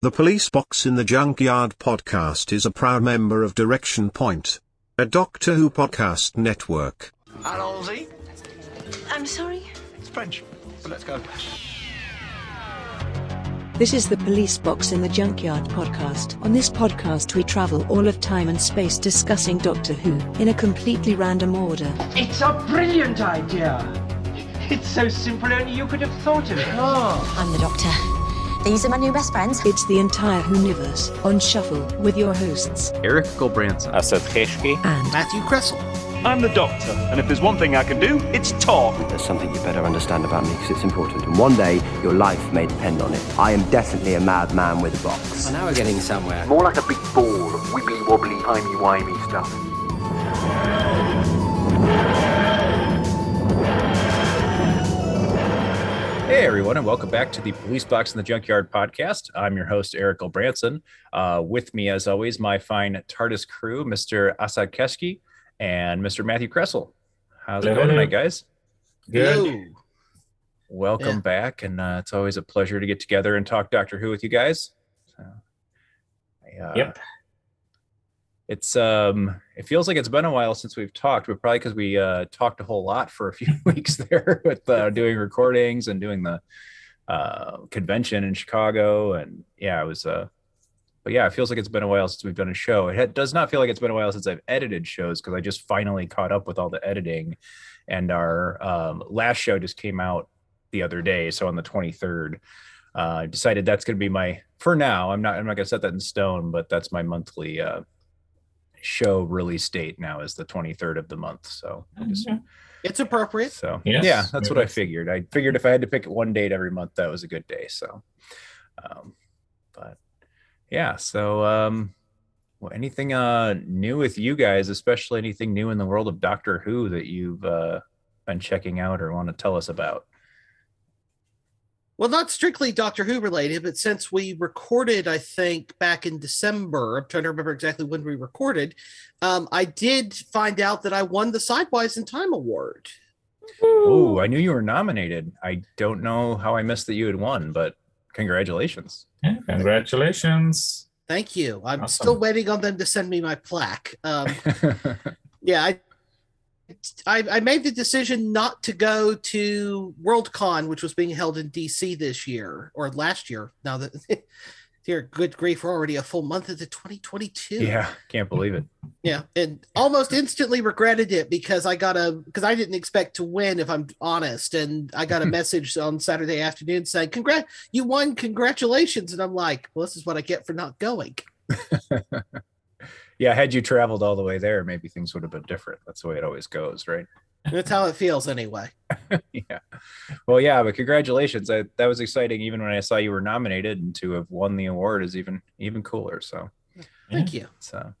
The Police Box in the Junkyard podcast is a proud member of Direction Point, a Doctor Who podcast network. Allons-y. I'm sorry? It's French, but let's go. This is the Police Box in the Junkyard podcast. On this podcast, we travel all of time and space discussing Doctor Who in a completely random order. It's a brilliant idea. It's so simple, only you could have thought of it. Oh. I'm the Doctor. These are my new best friends. It's the entire Whoniverse on shuffle with your hosts Erik Gulbranson, Assad Kheshki, and Matthew Kressel. I'm the Doctor, and if there's one thing I can do, it's talk. There's something you better understand about me because it's important, and one day your life may depend on it. I am definitely a madman with a box. Well, now we're getting somewhere. More like a big ball of wibbly wobbly, timey wimey stuff. Hey everyone, and welcome back to the Police Box in the Junkyard podcast. I'm your host Erik Gulbranson. Uh, with me, as always, my fine TARDIS crew, Mr. Assad Keski and Mr. Matthew Kressel. How's it going tonight, guys? Good. Welcome Yeah. back, and uh, it's always a pleasure to get together and talk Doctor Who with you guys. So, I, uh, Yep. It's um, it feels like it's been a while since we've talked, but probably because we uh, talked a whole lot for a few weeks there with uh, doing recordings and doing the uh, convention in Chicago, and yeah, it was uh, but yeah, it feels like it's been a while since we've done a show. It does not feel like it's been a while since I've edited shows because I just finally caught up with all the editing, and our um, last show just came out the other day, so on the 23rd. Uh, I decided that's going to be my for now. I'm not I'm not going to set that in stone, but that's my monthly uh, show release date now is the 23rd of the month. So I just It's appropriate. so Yes, yeah, that's what I figured. I figured if I had to pick one date every month, that was a good day. So, um, but yeah, so um, well, anything uh new with you guys, especially anything new in the world of Doctor Who that you've uh, been checking out or want to tell us about? Well, not strictly Doctor Who related, but since we recorded, I think back in December, I'm trying to remember exactly when we recorded. Um, I did find out that I won the Sidewise in Time Award. Oh, I knew you were nominated. I don't know how I missed that you had won, but congratulations. Yeah, congratulations. Thank you. I'm Awesome. still waiting on them to send me my plaque. Um, yeah, I, I I made the decision not to go to Worldcon, which was being held in DC this year or last year. Now that dear good grief, we're already a full month into 2022. yeah, can't believe it. yeah, and almost instantly regretted it because I got a because I didn't expect to win if I'm honest, and I got a message on Saturday afternoon saying, "Congrat, you won! Congratulations!" And I'm like, "Well, this is what I get for not going." yeah, had you traveled all the way there, maybe things would have been different. That's the way it always goes, right? That's how it feels anyway. yeah. Well, yeah, but congratulations. I, that was exciting. Even when I saw you were nominated and to have won the award is even even cooler. So, Thank you. so.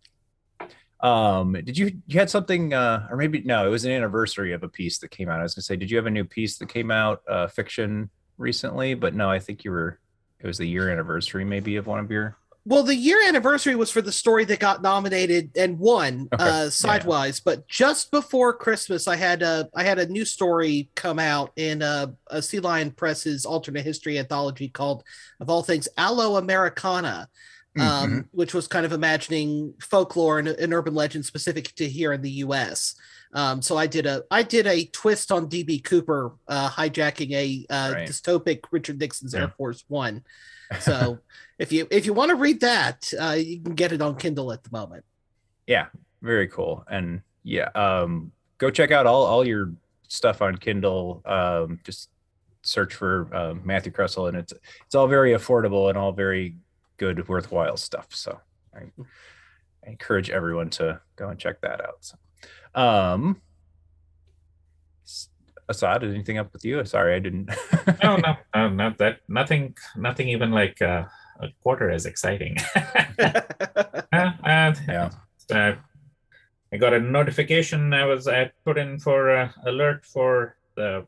Um, did you you had something uh or maybe no, it was an anniversary of a piece that came out. I was gonna say, did you have a new piece that came out uh fiction recently? But no, I think you were it was the year anniversary maybe of one of your Well, the year anniversary was for the story that got nominated and won Okay, uh yeah. sidewise, but just before Christmas I had a I had a new story come out in uh, a Sea Lion Press's alternate history anthology called of all things Allo Americana. Um, Mhm. which was kind of imagining folklore and, and urban legend specific to here in the U.S. Um, so I did a I did a twist on DB Cooper uh, hijacking a uh, Right. dystopic Richard Nixon's Yeah. Air Force One. So if you if you want to read that, uh, you can get it on Kindle at the moment. yeah very cool. And yeah um go check out all all your stuff on kindle um just search for um, matthew kressel and it's it's all very affordable and all very good worthwhile stuff. So i, I encourage everyone to go and check that out. So, um Assad, anything up with you? Sorry, I didn't. No, no, no, not that. Nothing, nothing even like uh, a quarter as exciting. Uh, uh, Yeah. uh, I got a notification. I was I put in for uh, alert for the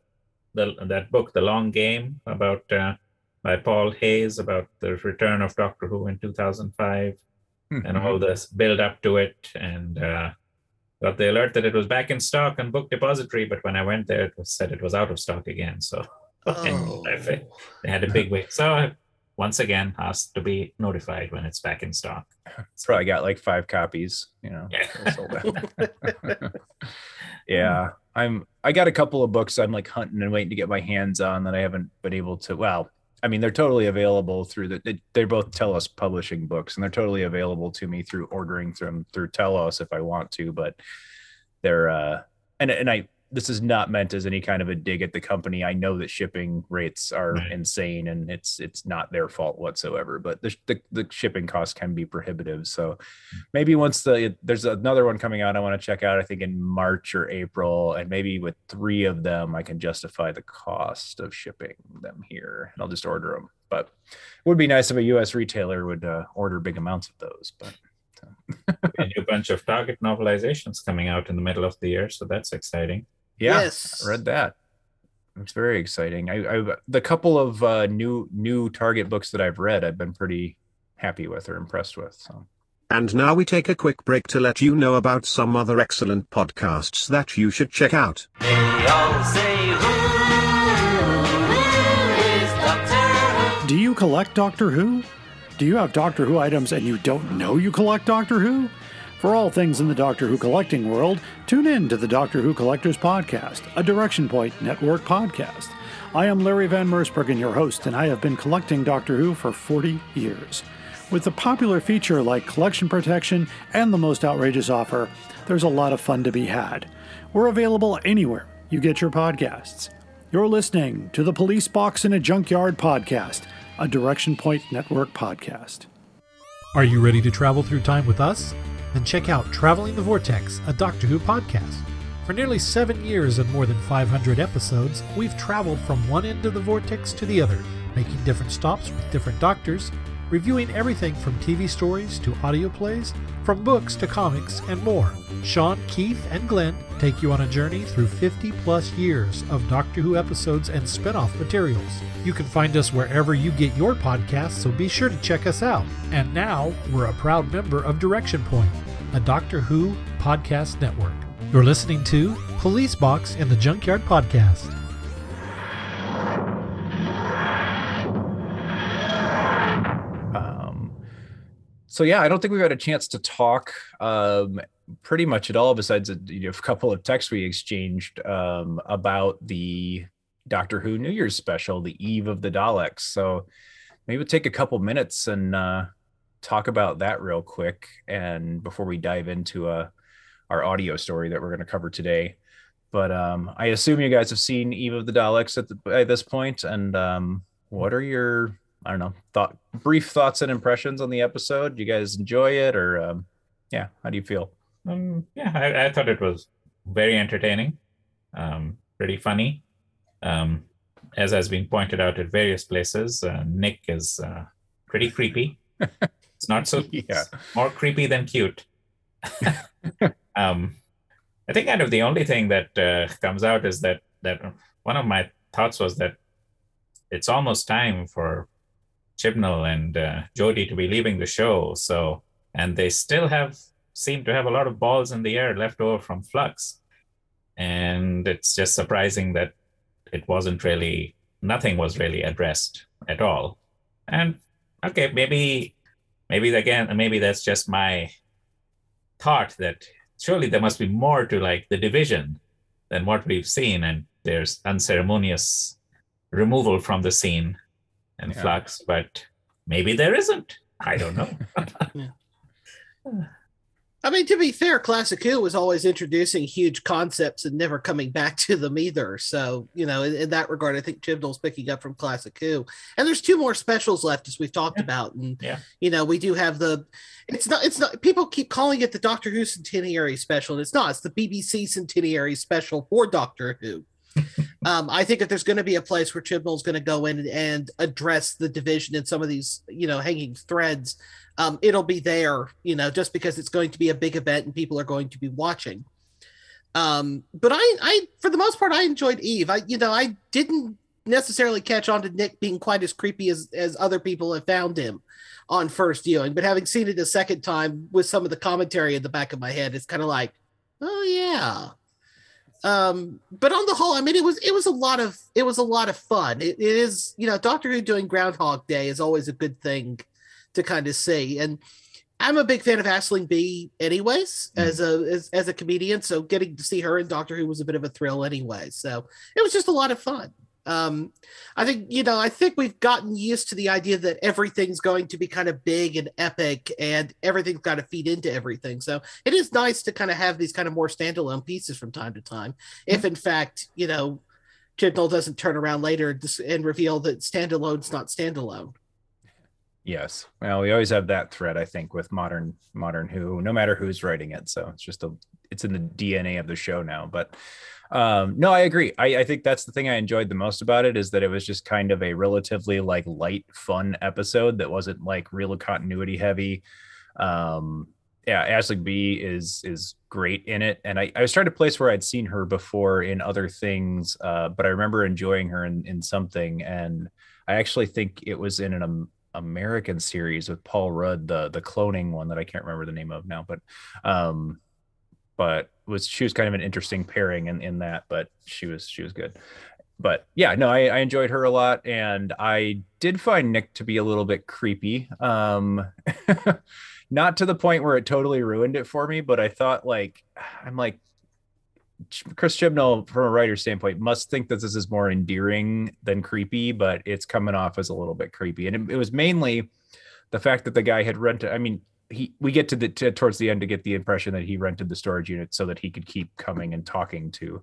the that book, The Long Game, about uh, by Paul Hayes about the return of Doctor Who in 2005 and all this build up to it, and uh, got the alert that it was back in stock on Book Depository. But when I went there, it was said it was out of stock again. So Oh. they had a big wait. So I once again asked to be notified when it's back in stock. It's probably got like five copies, you know. Yeah. yeah. I'm I got a couple of books I'm like hunting and waiting to get my hands on that I haven't been able to well, I mean they're totally available through the they, they're both Telos publishing books and they're totally available to me through ordering them through Telos if I want to, but they're uh and and I this is not meant as any kind of a dig at the company. I know that shipping rates are Right. insane and it's it's not their fault whatsoever, but the, the the shipping costs can be prohibitive. So maybe once the there's another one coming out I want to check out I think in March or April and maybe with 3 of them I can justify the cost of shipping them here and I'll just order them. But it would be nice if a US retailer would uh, order big amounts of those, but a new bunch of Target novelizations coming out in the middle of the year, so that's exciting. Yeah, Yes. I read that. It's very exciting. I, I the couple of uh, new new Target books that I've read, I've been pretty happy with or impressed with. So And now we take a quick break to let you know about some other excellent podcasts that you should check out. Do you collect Doctor Who? Do you have Doctor Who items and you don't know you collect Doctor Who? For all things in the Doctor Who collecting world, tune in to the Doctor Who Collectors Podcast, a Direction Point Network podcast. I am Larry Van Mersbergen, your host, and I have been collecting Doctor Who for 40 years. With the popular feature like collection protection and the most outrageous offer, there's a lot of fun to be had. We're available anywhere you get your podcasts. You're listening to the Police Box in a Junkyard podcast, a Direction Point Network podcast. Are you ready to travel through time with us? Then check out Traveling the Vortex, a Doctor Who podcast. For nearly seven years and more than 500 episodes, we've traveled from one end of the vortex to the other, making different stops with different doctors, reviewing everything from TV stories to audio plays, from books to comics, and more. Sean, Keith, and Glenn take you on a journey through 50 plus years of Doctor Who episodes and spin off materials. You can find us wherever you get your podcasts, so be sure to check us out. And now, we're a proud member of Direction Point, a Doctor Who podcast network. You're listening to Police Box in the Junkyard Podcast. So yeah, I don't think we've had a chance to talk um pretty much at all besides a, you know, a couple of texts we exchanged um about the Doctor Who New Year's special, the Eve of the Daleks. So maybe we'll take a couple minutes and uh talk about that real quick and before we dive into uh our audio story that we're going to cover today. But um, I assume you guys have seen Eve of the Daleks at, the, at this. And um, what are your, I don't know, thought, brief thoughts and impressions on the episode? Do you guys enjoy it, or um, yeah, how do you feel? Um, yeah, I, I thought it was very entertaining, um, pretty funny. Um, as has been pointed out at various places, uh, Nick is uh, pretty creepy. It's not so Yeah. more creepy than cute. um, I think kind of the only thing that uh, comes out is that that one of my thoughts was that it's almost time for Chibnall and uh, Jodie to be leaving the show. So, and they still have seem to have a lot of balls in the air left over from Flux, and it's just surprising that it wasn't really nothing was really addressed at all. And okay, maybe maybe again maybe that's just my thought that surely there must be more to like the division than what we've seen and there's unceremonious removal from the scene and Yeah. flux but maybe there isn't i don't know I mean, to be fair, Classic Who was always introducing huge concepts and never coming back to them either. So, you know, in, in that regard, I think Chibnall's picking up from Classic Who. And there's two more specials left, as we've talked about. And, yeah you know, we do have the, it's not, it's not, people keep calling it the Doctor Who Centenary Special, and it's not. It's the BBC Centenary Special for Doctor Who. Um, I think if there's going to be a place where Chibnall's going to go in and, and address the division and some of these, you know, hanging threads, um, it'll be there, you know, just because it's going to be a big event and people are going to be watching. Um, but I, I, for the most part, I enjoyed Eve. I, you know, I didn't necessarily catch on to Nick being quite as creepy as as other people have found him on first viewing. But having seen it a second time with some of the commentary in the back of my head, it's kind of like, oh yeah. Um, but on the whole, I mean, it was it was a lot of it was a lot of fun. It, it is you know Doctor Who doing Groundhog Day is always a good thing to kind of see, and I'm a big fan of Aisling Bea, anyways, Mm. as a as, as a comedian. So getting to see her in Doctor Who was a bit of a thrill, anyway. So it was just a lot of fun. Um, I think you know, I think we've gotten used to the idea that everything's going to be kind of big and epic, and everything's got to feed into everything. So it is nice to kind of have these kind of more standalone pieces from time to time. If in fact, you know, Chibnall doesn't turn around later and and reveal that standalone's not standalone. Yes. Well, we always have that thread, I think, with modern modern Who, no matter who's writing it. So it's just a it's in the DNA of the show now. But um no, I agree. I, I think that's the thing I enjoyed the most about it is that it was just kind of a relatively like light, fun episode that wasn't like real continuity heavy. Um yeah, Aisling Bea is is great in it. And I, I was trying to place where I'd seen her before in other things, uh, but I remember enjoying her in, in something. And I actually think it was in an um, American series with Paul Rudd, the the cloning one that I can't remember the name of now, but um but was she was kind of an interesting pairing in, in that, but she was she was good. But yeah, no, I, I enjoyed her a lot, and I did find Nick to be a little bit creepy. Um not to the point where it totally ruined it for me, but I thought like I'm like Chris Chibnall, from a writer's standpoint, must think that this is more endearing than creepy, but it's coming off as a little bit creepy. And it, it was mainly the fact that the guy had rented. I mean, he we get to the to, towards the end to get the impression that he rented the storage unit so that he could keep coming and talking to,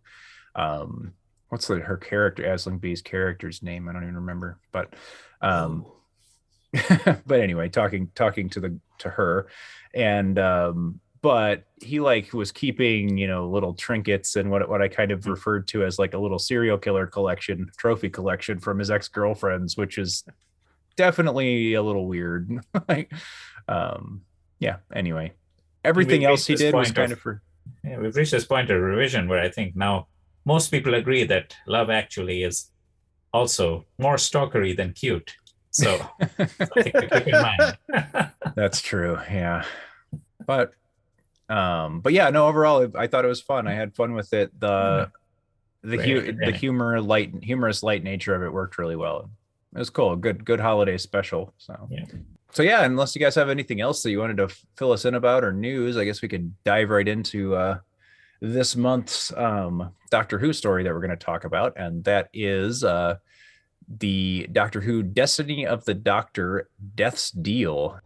um, what's the her character Aisling Bea's character's name? I don't even remember, but um, but anyway, talking talking to the to her, and um, but he like was keeping you know little trinkets and what what I kind of referred to as like a little serial killer collection, trophy collection from his ex girlfriends, which is definitely a little weird. like, um, yeah. Anyway, everything else he did was kind of- of for Yeah, we've reached this point of revision where I think now most people agree that Love Actually is also more stalkery than cute. So something to keep in mind. That's true. Yeah. But um but yeah, no overall I thought it was fun. I had fun with it. The the hu- the humor light humorous light nature of it worked really well. It was cool. Good good holiday special. So yeah. So yeah, unless you guys have anything else that you wanted to fill us in about or news, I guess we could dive right into uh this month's um Doctor Who story that we're going to talk about and that is uh the Doctor Who Destiny of the Doctor Death's Deal.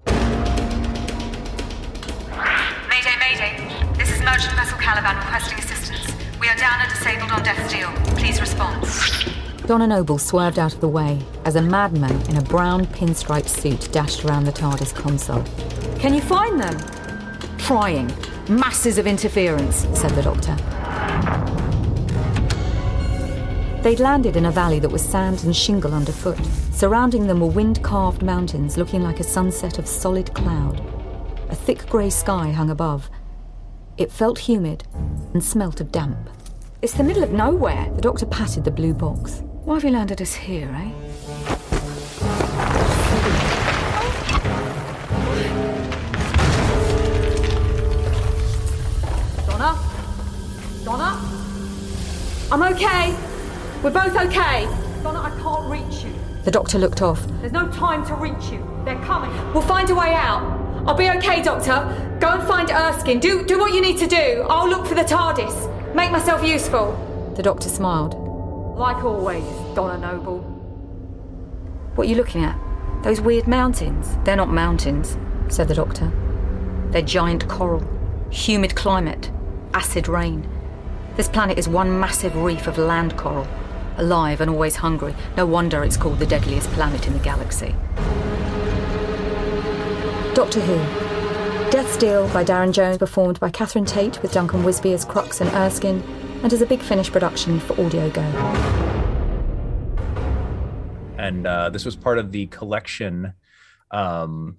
Mayday, mayday. This is Merchant Vessel Caliban requesting assistance. We are down and disabled on Death's Deal. Please respond. Donna Noble swerved out of the way as a madman in a brown pinstripe suit dashed around the TARDIS console. Can you find them? Trying. Masses of interference, said the doctor. They'd landed in a valley that was sand and shingle underfoot. Surrounding them were wind carved mountains looking like a sunset of solid cloud. A thick grey sky hung above. It felt humid and smelt of damp. It's the middle of nowhere. The doctor patted the blue box. Why have you landed us here, eh? Donna? Donna? I'm okay. We're both okay. Donna, I can't reach you. The doctor looked off. There's no time to reach you. They're coming. We'll find a way out. I'll be okay, Doctor. Go and find Erskine. Do do what you need to do. I'll look for the TARDIS. Make myself useful. The doctor smiled. Like always, Donna Noble. What are you looking at? Those weird mountains? They're not mountains, said the doctor. They're giant coral. Humid climate. Acid rain. This planet is one massive reef of land coral. Alive and always hungry. No wonder it's called the deadliest planet in the galaxy. Doctor Who. Death's Deal by Darren Jones, performed by Catherine Tate with Duncan Wisbey as Crux and Erskine, and is a Big Finish production for Audio Go. and uh, this was part of the collection um,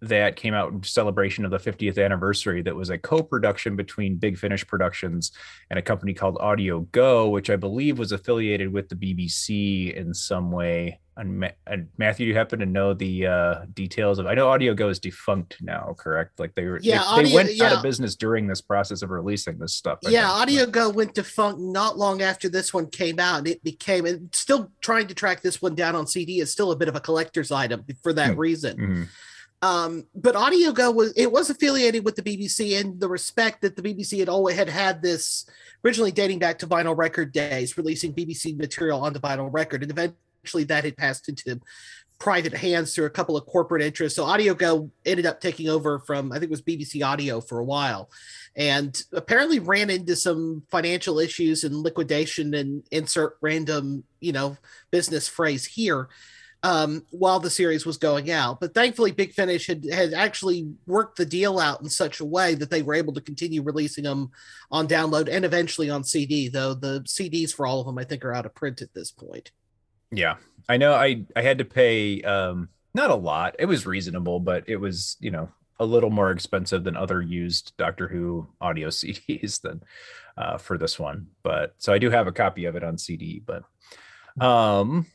that came out in celebration of the 50th anniversary. That was a co-production between Big Finish Productions and a company called Audio Go, which I believe was affiliated with the BBC in some way. And, Ma- and Matthew, do you happen to know the uh, details of? I know Audio Go is defunct now, correct? Like they were, Yeah, they, Audio- they went out of business during this process of releasing this stuff. I yeah. Audio Go went defunct not long after this one came out. and It became and still trying to track this one down on CD is still a bit of a collector's item for that Hmm. reason. Mhm. Um, but Audio Go was it was affiliated with the BBC in the respect that the BBC had always had had this originally dating back to vinyl record days, releasing BBC material onto vinyl record, and eventually that had passed into private hands through a couple of corporate interests. So Audio Go ended up taking over from I think it was BBC Audio for a while, and apparently ran into some financial issues and liquidation and insert random you know business phrase here um, while the series was going out. But thankfully, Big Finish had, had actually worked the deal out in such a way that they were able to continue releasing them on download and eventually on CD, though the CDs for all of them, I think, are out of print at this point. Yeah, I know. I I had to pay um not a lot. It was reasonable, but it was you know a little more expensive than other used Doctor Who audio CDs than uh, for this one. But so I do have a copy of it on CD. But um,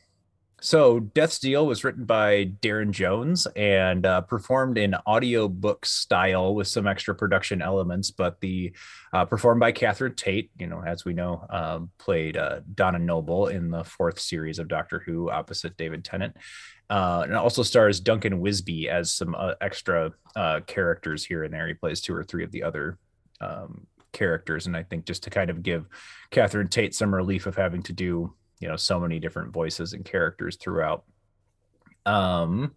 so Death's Deal was written by Darren Jones and uh, performed in audiobook style with some extra production elements, but the uh, performed by Catherine Tate, you know, as we know, um, played uh, Donna Noble in the fourth series of Doctor Who opposite David Tennant. Uh, and also stars Duncan Wisbey as some uh, extra uh, characters here and there. He plays two or three of the other um, characters, and I think just to kind of give Catherine Tate some relief of having to do you know so many different voices and characters throughout. Um,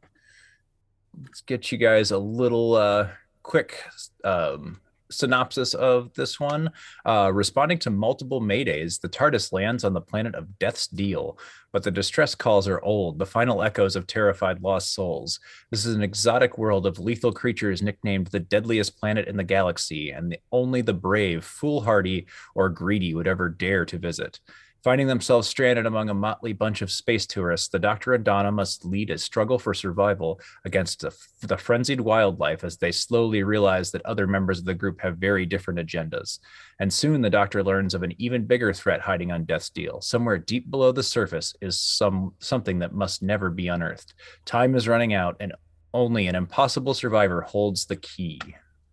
let's get you guys a little uh, quick um, synopsis of this one. Uh, responding to multiple maydays, the TARDIS lands on the planet of Death's Deal, but the distress calls are old, the final echoes of terrified lost souls. This is an exotic world of lethal creatures nicknamed the deadliest planet in the galaxy, and only the brave, foolhardy, or greedy would ever dare to visit. Finding themselves stranded among a motley bunch of space tourists, the Doctor and Donna must lead a struggle for survival against the, the frenzied wildlife as they slowly realize that other members of the group have very different agendas. And soon the Doctor learns of an even bigger threat hiding on Death's Deal. Somewhere deep below the surface is some something that must never be unearthed. Time is running out, and only an impossible survivor holds the key.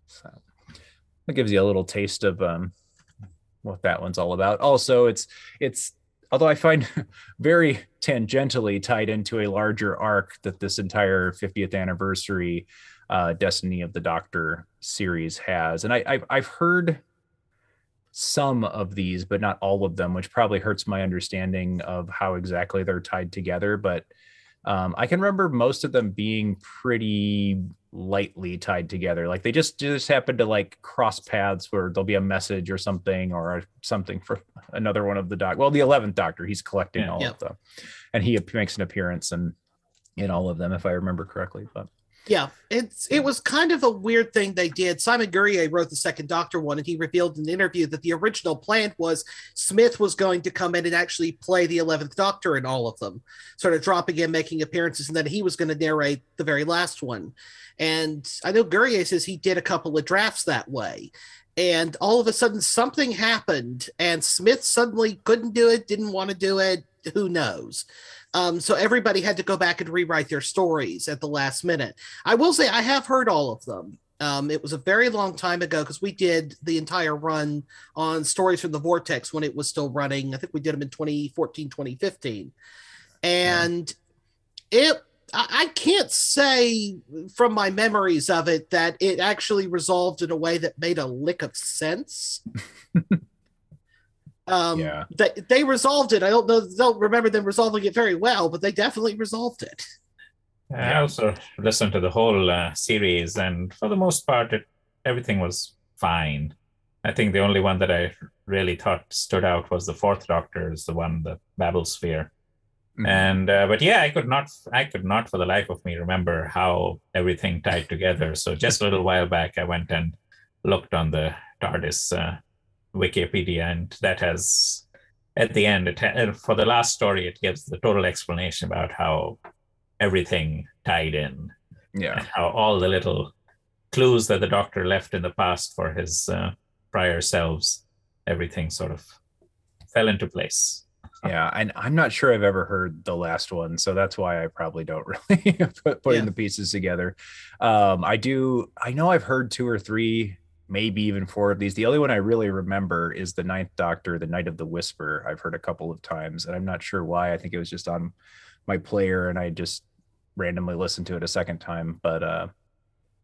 So that gives you a little taste of um, what that one's all about. Also, it's it's although I find very tangentially tied into a larger arc that this entire 50th anniversary uh, Destiny of the Doctor series has, and I, I've I've heard some of these, but not all of them, which probably hurts my understanding of how exactly they're tied together. But um, I can remember most of them being pretty lightly tied together. Like they just just happen to like cross paths where there'll be a message or something or something for another one of the doc. Well, the eleventh Doctor, he's collecting Yeah. all Yeah. of them, and he makes an appearance in in all of them, if I remember correctly. But Yeah, it's it was kind of a weird thing they did. Simon Guerrier wrote the second Doctor one, and he revealed in an interview that the original plan was Smith was going to come in and actually play the eleventh Doctor in all of them, sort of dropping in, making appearances, and then he was going to narrate the very last one. And I know Guerrier says he did a couple of drafts that way. And all of a sudden, something happened, and Smith suddenly couldn't do it, didn't want to do it. Who knows? Um, so everybody had to go back and rewrite their stories at the last minute. I will say I have heard all of them. Um, it was a very long time ago because we did the entire run on Stories from the Vortex when it was still running. I think we did them in 2014, 2015. And it, I I can't say from my memories of it that it actually resolved in a way that made a lick of sense. um, Yeah. they, they resolved it. I don't know, don't remember them resolving it very well, but they definitely resolved it. I also listened to the whole uh, series, and for the most part, it, everything was fine. I think the only one that I really thought stood out was the fourth Doctor, is the one, the Babblesphere. And uh, but yeah, I could not, I could not for the life of me remember how everything tied together. So just a little while back, I went and looked on the TARDIS uh, Wikipedia, and that has at the end, it for the last story, it gives the total explanation about how everything tied in. Yeah. How all the little clues that the doctor left in the past for his uh, prior selves, everything sort of fell into place. yeah, and I'm not sure I've ever heard the last one, so that's why I probably don't really put putting Yeah. the pieces together. Um, I do. I know I've heard two or three, maybe even four of these. The only one I really remember is the Ninth Doctor, the Night of the Whisper. I've heard a couple of times, and I'm not sure why. I think it was just on my player, and I just randomly listened to it a second time. But uh,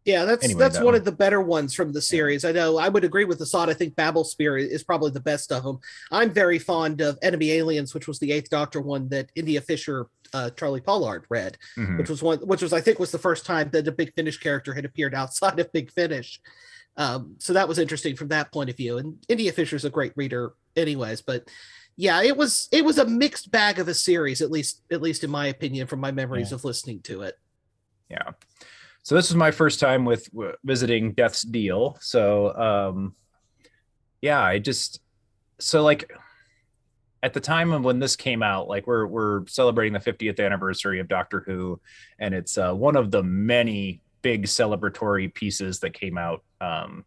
Yeah, that's Anyway, that's that one one. of the better ones from the series. I know I would agree with the Assad. I think Babblesphere is probably the best of them. I'm very fond of Enemy Aliens, which was the Eighth Doctor one that India Fisher, uh, Charley Pollard read, mhm. which was one, which was I think was the first time that a Big Finish character had appeared outside of Big Finish. Um, so that was interesting from that point of view. And India Fisher's a great reader, anyways. But yeah, it was it was a mixed bag of a series, at least at least in my opinion, from my memories of listening to it. yeah so this was my first time with w- visiting death's deal so um yeah i just so like at the time of when this came out like we're we're celebrating the 50th anniversary of doctor who and it's uh, one of the many big celebratory pieces that came out um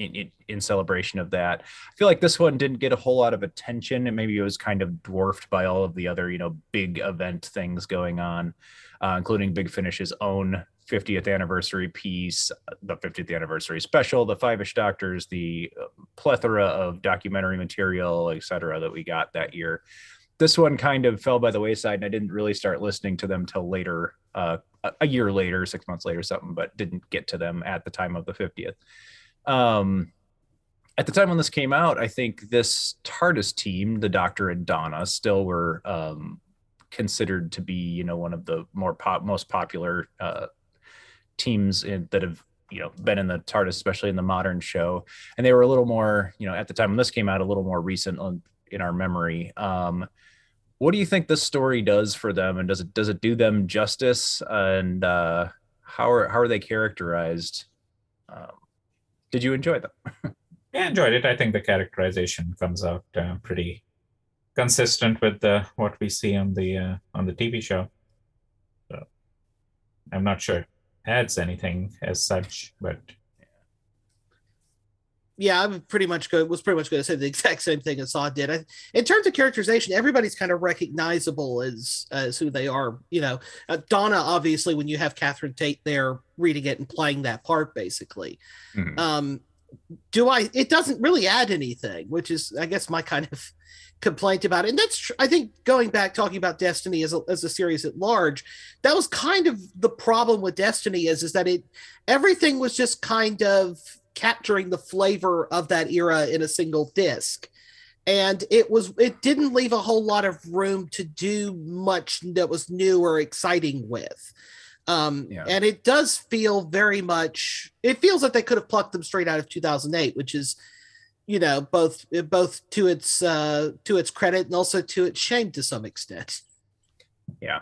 in, in, in celebration of that. I feel like this one didn't get a whole lot of attention and maybe it was kind of dwarfed by all of the other you know big event things going on uh, including big finish's own 50th anniversary piece the 50th anniversary special the five-ish doctors the uh, plethora of documentary material et cetera that we got that year. This one kind of fell by the wayside and i didn't really start listening to them till later uh, a- year later six months later something but didn't get to them at the time of the 50th um at the time when this came out i think this tardis team the doctor and donna still were um considered to be you know one of the more pop most popular uh teams in, that have you know been in the TARDIS, especially in the modern show, and they were a little more you know at the time when this came out, a little more recent in our memory. Um, what do you think this story does for them, and does it does it do them justice? And uh, how are how are they characterized? Um, did you enjoy them? Yeah, enjoyed it. I think the characterization comes out uh, pretty consistent with uh, what we see on the uh, on the TV show. So I'm not sure adds anything as such, but yeah, I'm pretty much good. Was pretty much going to say the exact same thing as Saw did. I, in terms of characterization, everybody's kind of recognizable as as who they are. You know, uh, Donna obviously when you have Catherine Tate there reading it and playing that part, basically. Mhm. Um, do I? It doesn't really add anything, which is, I guess, my kind of complaint about it. And that's, tr- I think, going back talking about Destiny as a, as a series at large, that was kind of the problem with Destiny is is that it everything was just kind of capturing the flavor of that era in a single disc and it was it didn't leave a whole lot of room to do much that was new or exciting with um Yeah. and it does feel very much it feels like they could have plucked them straight out of 2008 which is you know both both to its uh to its credit and also to its shame to some extent Yeah.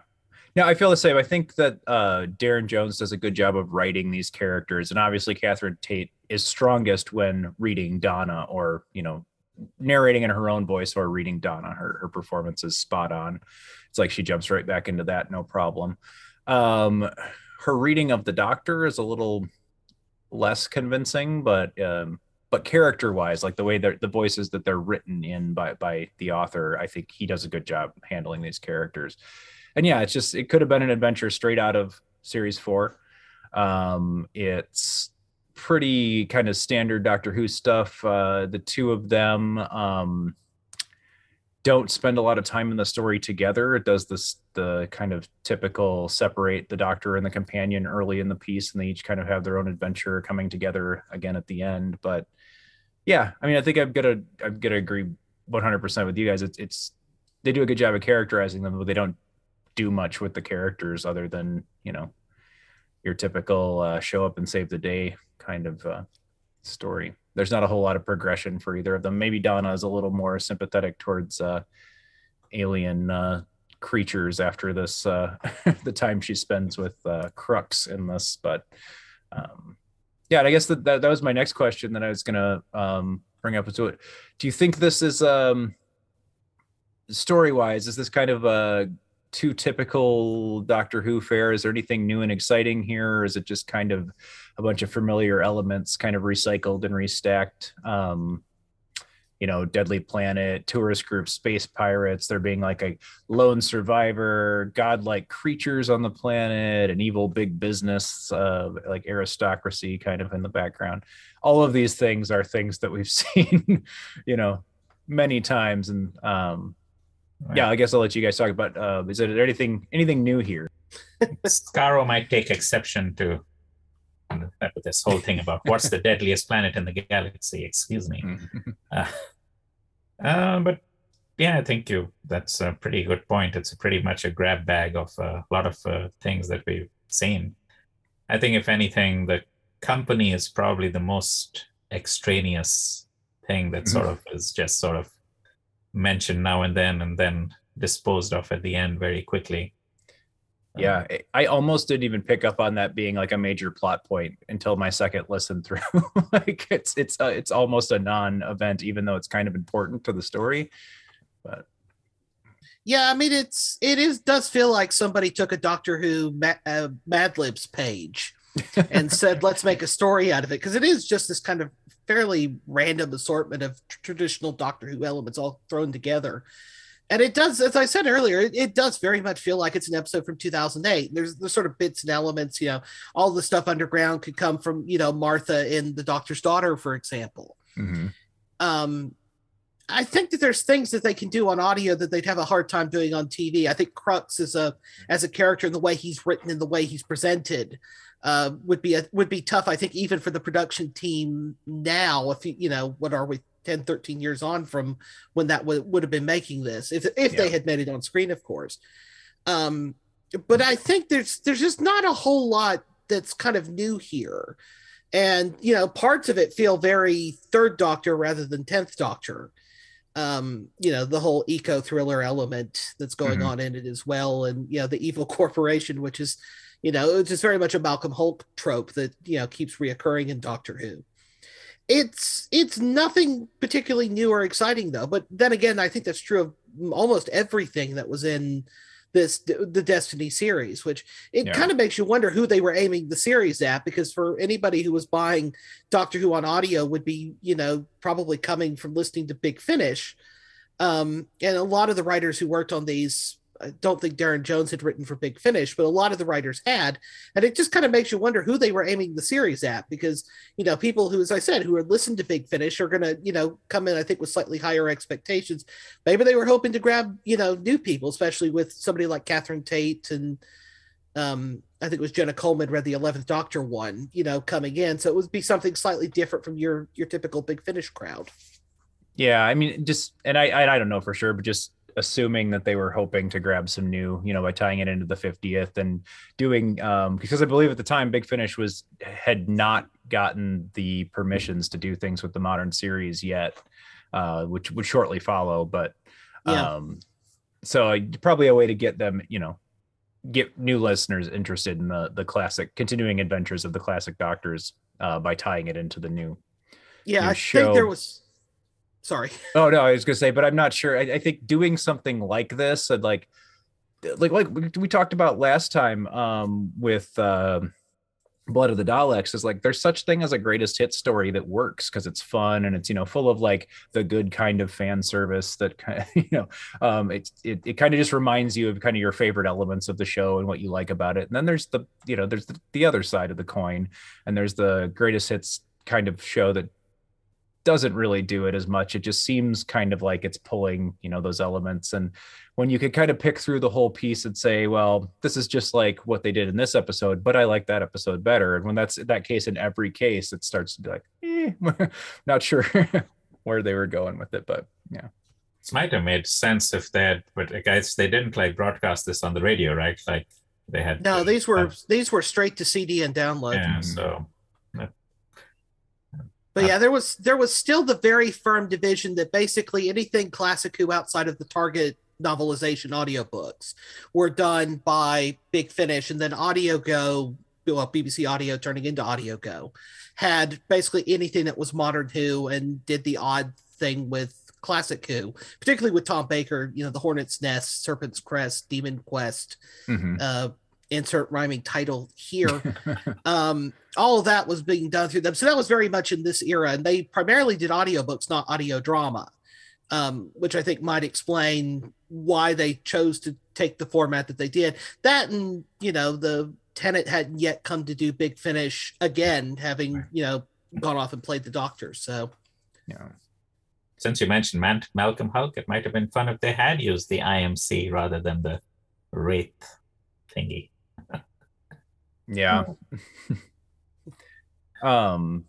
No, I feel the same. I think that uh, Darren Jones does a good job of writing these characters, and obviously Catherine Tate is strongest when reading Donna, or you know, narrating in her own voice or reading Donna. Her her performance is spot on. It's like she jumps right back into that, no problem. Um, her reading of the Doctor is a little less convincing, but um, but character wise, like the way that the voices that they're written in by by the author, I think he does a good job handling these characters. And yeah, it's just it could have been an adventure straight out of series four. Um, it's pretty kind of standard Doctor Who stuff. Uh, the two of them um, don't spend a lot of time in the story together. It does this the kind of typical separate the Doctor and the companion early in the piece, and they each kind of have their own adventure coming together again at the end. But yeah, I mean, I think I'm gonna I'm gonna agree 100 percent with you guys. It's it's they do a good job of characterizing them, but they don't do much with the characters other than you know your typical uh, show up and save the day kind of uh, story. There's not a whole lot of progression for either of them. Maybe Donna is a little more sympathetic towards uh, alien uh, creatures after this uh, the time she spends with uh, Crux in this, but um, yeah, I guess that, that that was my next question that I was gonna um, bring up. So, do you think this is um, story wise? Is this kind of a too typical Doctor Who fare? Is there anything new and exciting here, or is it just kind of a bunch of familiar elements, kind of recycled and restacked? Um, you know, Deadly Planet, tourist group, space pirates. There being like a lone survivor, godlike creatures on the planet, an evil big business, uh, like aristocracy kind of in the background. All of these things are things that we've seen, you know, many times. And um, yeah, I guess I'll let you guys talk about. Uh, is there anything anything new here? Skaro might take exception to this whole thing about what's the deadliest planet in the galaxy. Excuse me. Uh, uh, but yeah, I think you that's a pretty good point. It's pretty much a grab bag of a lot of uh, things that we've seen. I think if anything, the company is probably the most extraneous thing that sort of is just sort of mentioned now and then and then disposed of at the end very quickly. Yeah, I- I almost didn't even pick up on that being like a major plot point until my second listen through. like it's it's uh, it's almost a non-event, even though it's kind of important to the story. But Yeah, I mean it's it is does feel like somebody took a Doctor Who Ma- uh, Mad Libs page and said let's make a story out of it because it is just this kind of fairly random assortment of tr- traditional Doctor Who elements all thrown together. And it does, as I said earlier, it, it does very much feel like it's an episode from 2008. There's the sort of bits and elements, you know, all the stuff underground could come from, you know, Martha in The Doctor's Daughter, for example um I think that there's things that they can do on audio that they'd have a hard time doing on TV. I think Crux is a as a character in the way he's written and the way he's presented uh, would be a, would be tough. I think even for the production team now, if you you know what are we 10, 13 years on from when that would would have been making this if if they had made it on screen, of course. Um, but I think there's there's just not a whole lot that's kind of new here and you know parts of it feel very third doctor rather than 10th doctor um you know the whole eco thriller element that's going Mhm. on in it as well and you know the evil corporation which is you know it's just very much a malcolm hulke trope that you know keeps reoccurring in doctor who it's it's nothing particularly new or exciting though but then again i think that's true of almost everything that was in this the destiny series which it Yeah. kind of makes you wonder who they were aiming the series at because for anybody who was buying doctor who on audio would be you know probably coming from listening to big finish um and a lot of the writers who worked on these I don't think Darren Jones had written for Big Finish, but a lot of the writers had, and it just kind of makes you wonder who they were aiming the series at because you know people who, as I said, who had listened to Big Finish are going to you know come in I think with slightly higher expectations. Maybe they were hoping to grab you know new people, especially with somebody like Catherine Tate and um I think it was Jenna Coleman read the Eleventh Doctor one, you know, coming in, so it would be something slightly different from your your typical Big Finish crowd. yeah, I mean, just and I I, I don't know for sure, but just assuming that they were hoping to grab some new, you know, by tying it into the 50th and doing um because I believe at the time Big Finish was had not gotten the permissions to do things with the modern series yet, uh, which would shortly follow. But Yeah. um so probably a way to get them, you know, get new listeners interested in the the classic continuing adventures of the classic doctors uh by tying it into the new Yeah, new I think there was. Sorry. Oh no, I was gonna say, but I'm not sure. I, I think doing something like this, and like, like like we, talked about last time, um, with um Blood of the Daleks, is like there's such thing as a greatest hit story that works because it's fun and it's you know full of like the good kind of fan service that kind of you know um it's it, it kind of just reminds you of kind of your favorite elements of the show and what you like about it. And then there's the you know there's the, the other side of the coin, and there's the greatest hits kind of show that doesn't really do it as much. It just seems kind of like it's pulling, you know, those elements. And when you could kind of pick through the whole piece and say, well, this is just like what they did in this episode, but I like that episode better. And when that's that case in every case, it starts to be like, eh, not sure where they were going with it, but yeah. It might have made sense if they had, but I guess they didn't like broadcast this on the radio, right? Like they had. No, these were these were straight to CD and download. Yeah, so But yeah, there was there was still the very firm division that basically anything classic who outside of the Target novelization audiobooks were done by Big Finish, and then Audio Go, well, BBC Audio turning into Audio Go, had basically anything that was modern Who and did the odd thing with classic Who, particularly with Tom Baker, you know, the Hornet's Nest, Serpent's Crest, Demon Quest, Mhm. uh, insert rhyming title here. um, all of that was being done through them. So that was very much in this era. And they primarily did audiobooks, not audio drama, um, which I think might explain why they chose to take the format that they did. That and, you know, the Tennant hadn't yet come to do Big Finish again, having, you know, gone off and played the doctor. So, yeah. Since you mentioned Man- Malcolm Hulke, it might have been fun if they had used the IMC rather than the Wraith thingy. Yeah. um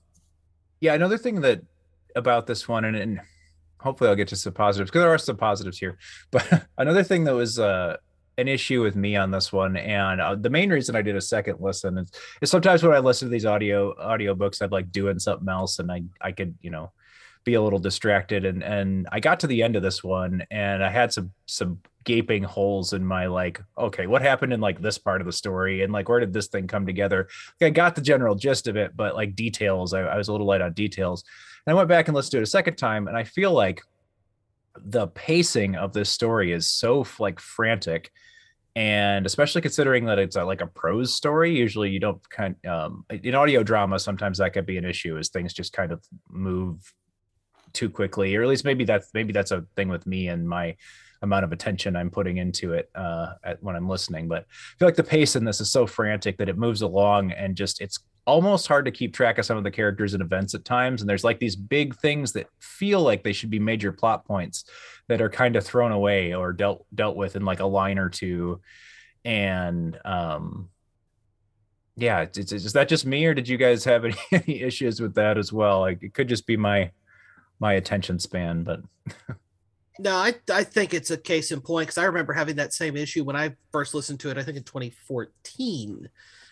yeah, another thing that about this one and, and hopefully I'll get to some positives because there are some positives here. But another thing that was uh an issue with me on this one and uh, the main reason i did a second listen is, is sometimes when i listen to these audio audio books i'm like doing something else and i i could you know be a little distracted. And and i got to the end of this one and i had some some gaping holes in my like okay what happened in like this part of the story? And like where did this thing come together? I got the general gist of it but like details i, I was a little light on details. And i went back and listened to it a second time and i feel like the pacing of this story is so like frantic. And especially considering that it's a, like a prose story usually you don't kind um in audio drama sometimes that could be an issue as things just kind of move too quickly or at least maybe that's maybe that's a thing with me and my amount of attention i'm putting into it uh at, when i'm listening. But i feel like the pace in this is so frantic that it moves along and just it's almost hard to keep track of some of the characters and events at times. And there's like these big things that feel like they should be major plot points that are kind of thrown away or dealt dealt with in like a line or two. And um yeah it's, is that just me or did you guys have any, any issues with that as well? Like it could just be my my attention span but no i i think it's a case in point because i remember having that same issue when i first listened to it i think in 2014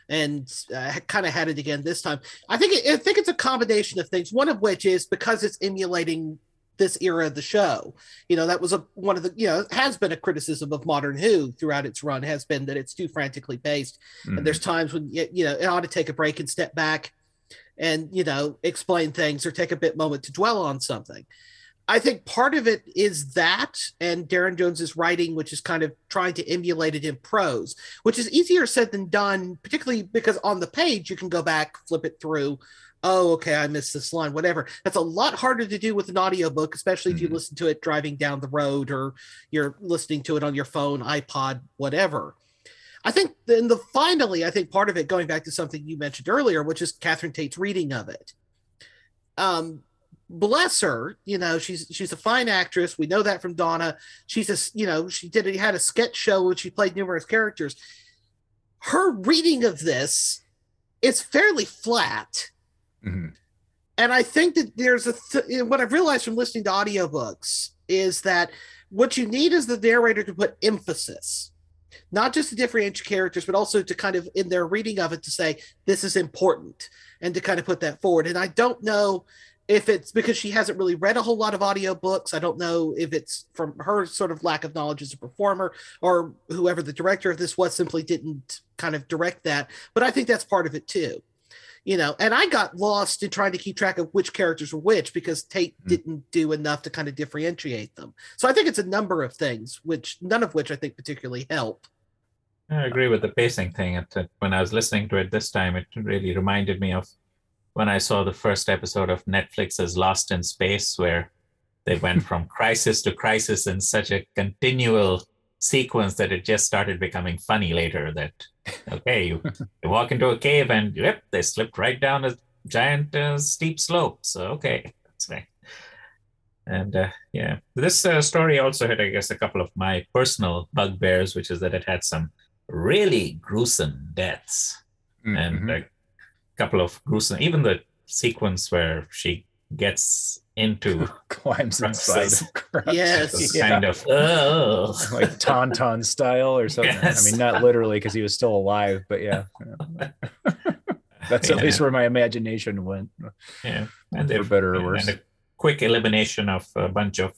and I kind of had it again this time. I think it, I think it's a combination of things. One of which is because it's emulating this era of the show. You know, that was a one of the you know has been a criticism of Modern Who throughout its run has been that it's too frantically paced, mm-hmm. and there's times when you know it ought to take a break and step back, and you know explain things or take a bit moment to dwell on something. I think part of it is that, and Darren Jones's writing, which is kind of trying to emulate it in prose, which is easier said than done, particularly because on the page you can go back, flip it through. Oh, okay, I missed this line, whatever. That's a lot harder to do with an audiobook, especially mm-hmm. if you listen to it driving down the road or you're listening to it on your phone, iPod, whatever. I think then the finally, I think part of it going back to something you mentioned earlier, which is Catherine Tate's reading of it. Um, bless her you know she's she's a fine actress. We know that from donna. She's a you know she did had a sketch show which she played numerous characters. Her reading of this is fairly flat. Mm-hmm. and i think that there's a th- what i've realized from listening to audiobooks is that what you need is the narrator to put emphasis not just to differentiate characters but also to kind of in their reading of it to say this is important and to kind of put that forward. And i don't know if it's because she hasn't really read a whole lot of audiobooks. I don't know if it's from her sort of lack of knowledge as a performer or whoever the director of this was simply didn't kind of direct that. But i think that's part of it too you know and i got lost in trying to keep track of which characters were which because tate mm. didn't do enough to kind of differentiate them. So i think it's a number of things which none of which i think particularly help. I agree with the pacing thing. When i was listening to it this time it really reminded me of when I saw the first episode of Netflix's Lost in Space, where they went from crisis to crisis in such a continual sequence that it just started becoming funny later. That okay, you, you walk into a cave and yep, they slipped right down a giant uh, steep slope. So okay, that's right. And uh, yeah, this uh, story also had, I guess, a couple of my personal bugbears, which is that it had some really gruesome deaths. Mm-hmm. And couple of gruesome, even the sequence where she gets into climbs inside. yes, yeah. kind of oh. like Tauntaun style or something. Yes. I mean, not literally because he was still alive, but yeah. That's at yeah. least where my imagination went. Yeah, and for better or worse. And a quick elimination of a bunch of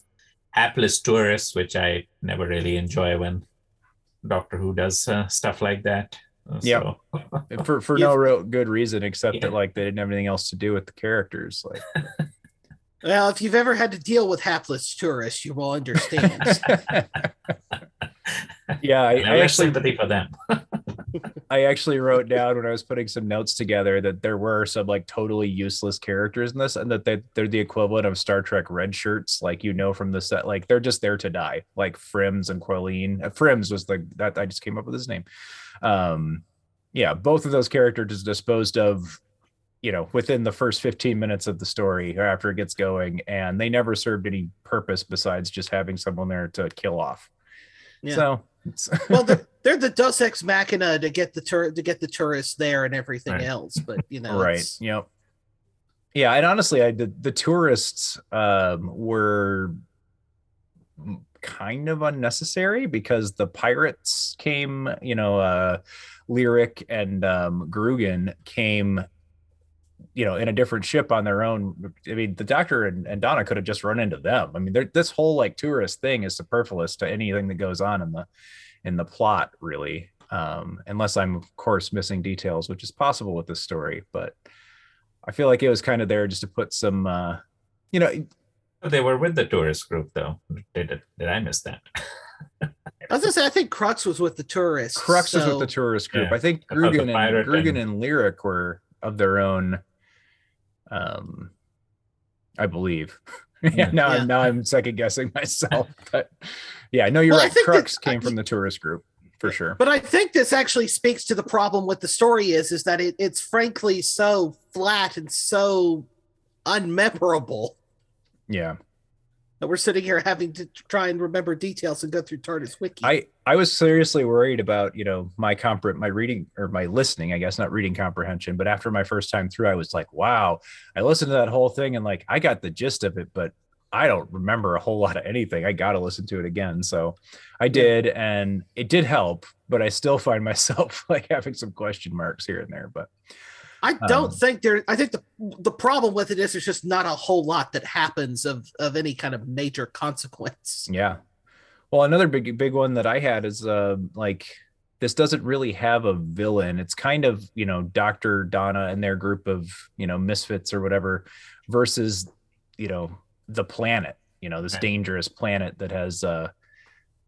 hapless tourists, which I never really enjoy when Doctor Who does uh, stuff like that. Yeah, for for no real good reason except yeah. that like they didn't have anything else to do with the characters. Like, well, if you've ever had to deal with hapless tourists, you will understand. yeah, I, I, I actually sympathy for them. I actually wrote down when I was putting some notes together that there were some like totally useless characters in this, and that they, they're the equivalent of Star Trek red shirts, like you know from the set, like they're just there to die, like Frims and Quilleen. Uh, Frims was the that I just came up with his name. Um, yeah, both of those characters disposed of, you know, within the first 15 minutes of the story or after it gets going, and they never served any purpose besides just having someone there to kill off. Yeah. So well, they're, they're the Deus Ex Machina to get the tour to get the tourists there and everything Right. else. But you know, right it's- yep yeah and honestly i the, the tourists um were kind of unnecessary because the pirates came you know uh lyric and um grugan came you know in a different ship on their own i mean the doctor and, and donna could have just run into them i mean this whole like tourist thing is superfluous to anything that goes on in the in the plot really um unless i'm of course missing details which is possible with this story but i feel like it was kind of there just to put some uh you know They were with the tourist group, though. Did did I miss that? I was gonna say I think Crux was with the tourists. crux was so- with the tourist group Yeah. i think I thought the grugan and grugan and- and lyric were of their own um i believe. Yeah. Now Yeah. i'm now i'm second guessing myself but yeah i know you're Well, right. think that- crux came from the tourist group for sure. But I think this actually speaks to the problem with the story is is that it, it's frankly so flat and so unmemorable. Yeah that we're sitting here having to try and remember details and go through TARDIS wiki. I I was seriously worried about you know my compre my reading or my listening I guess not reading comprehension but after my first time through I was like wow. I listened to that whole thing and like I got the gist of it but I don't remember a whole lot of anything. I got to listen to it again. So I did and it did help but I still find myself like having some question marks here and there but I don't Um, think there. I think the the problem with it is there's just not a whole lot that happens of of any kind of major consequence. Yeah. Well, another big big one that I had is uh like this doesn't really have a villain. It's kind of, you know, Dr. Donna and their group of, you know, misfits or whatever versus, you know, the planet, you know, this Right. dangerous planet that has uh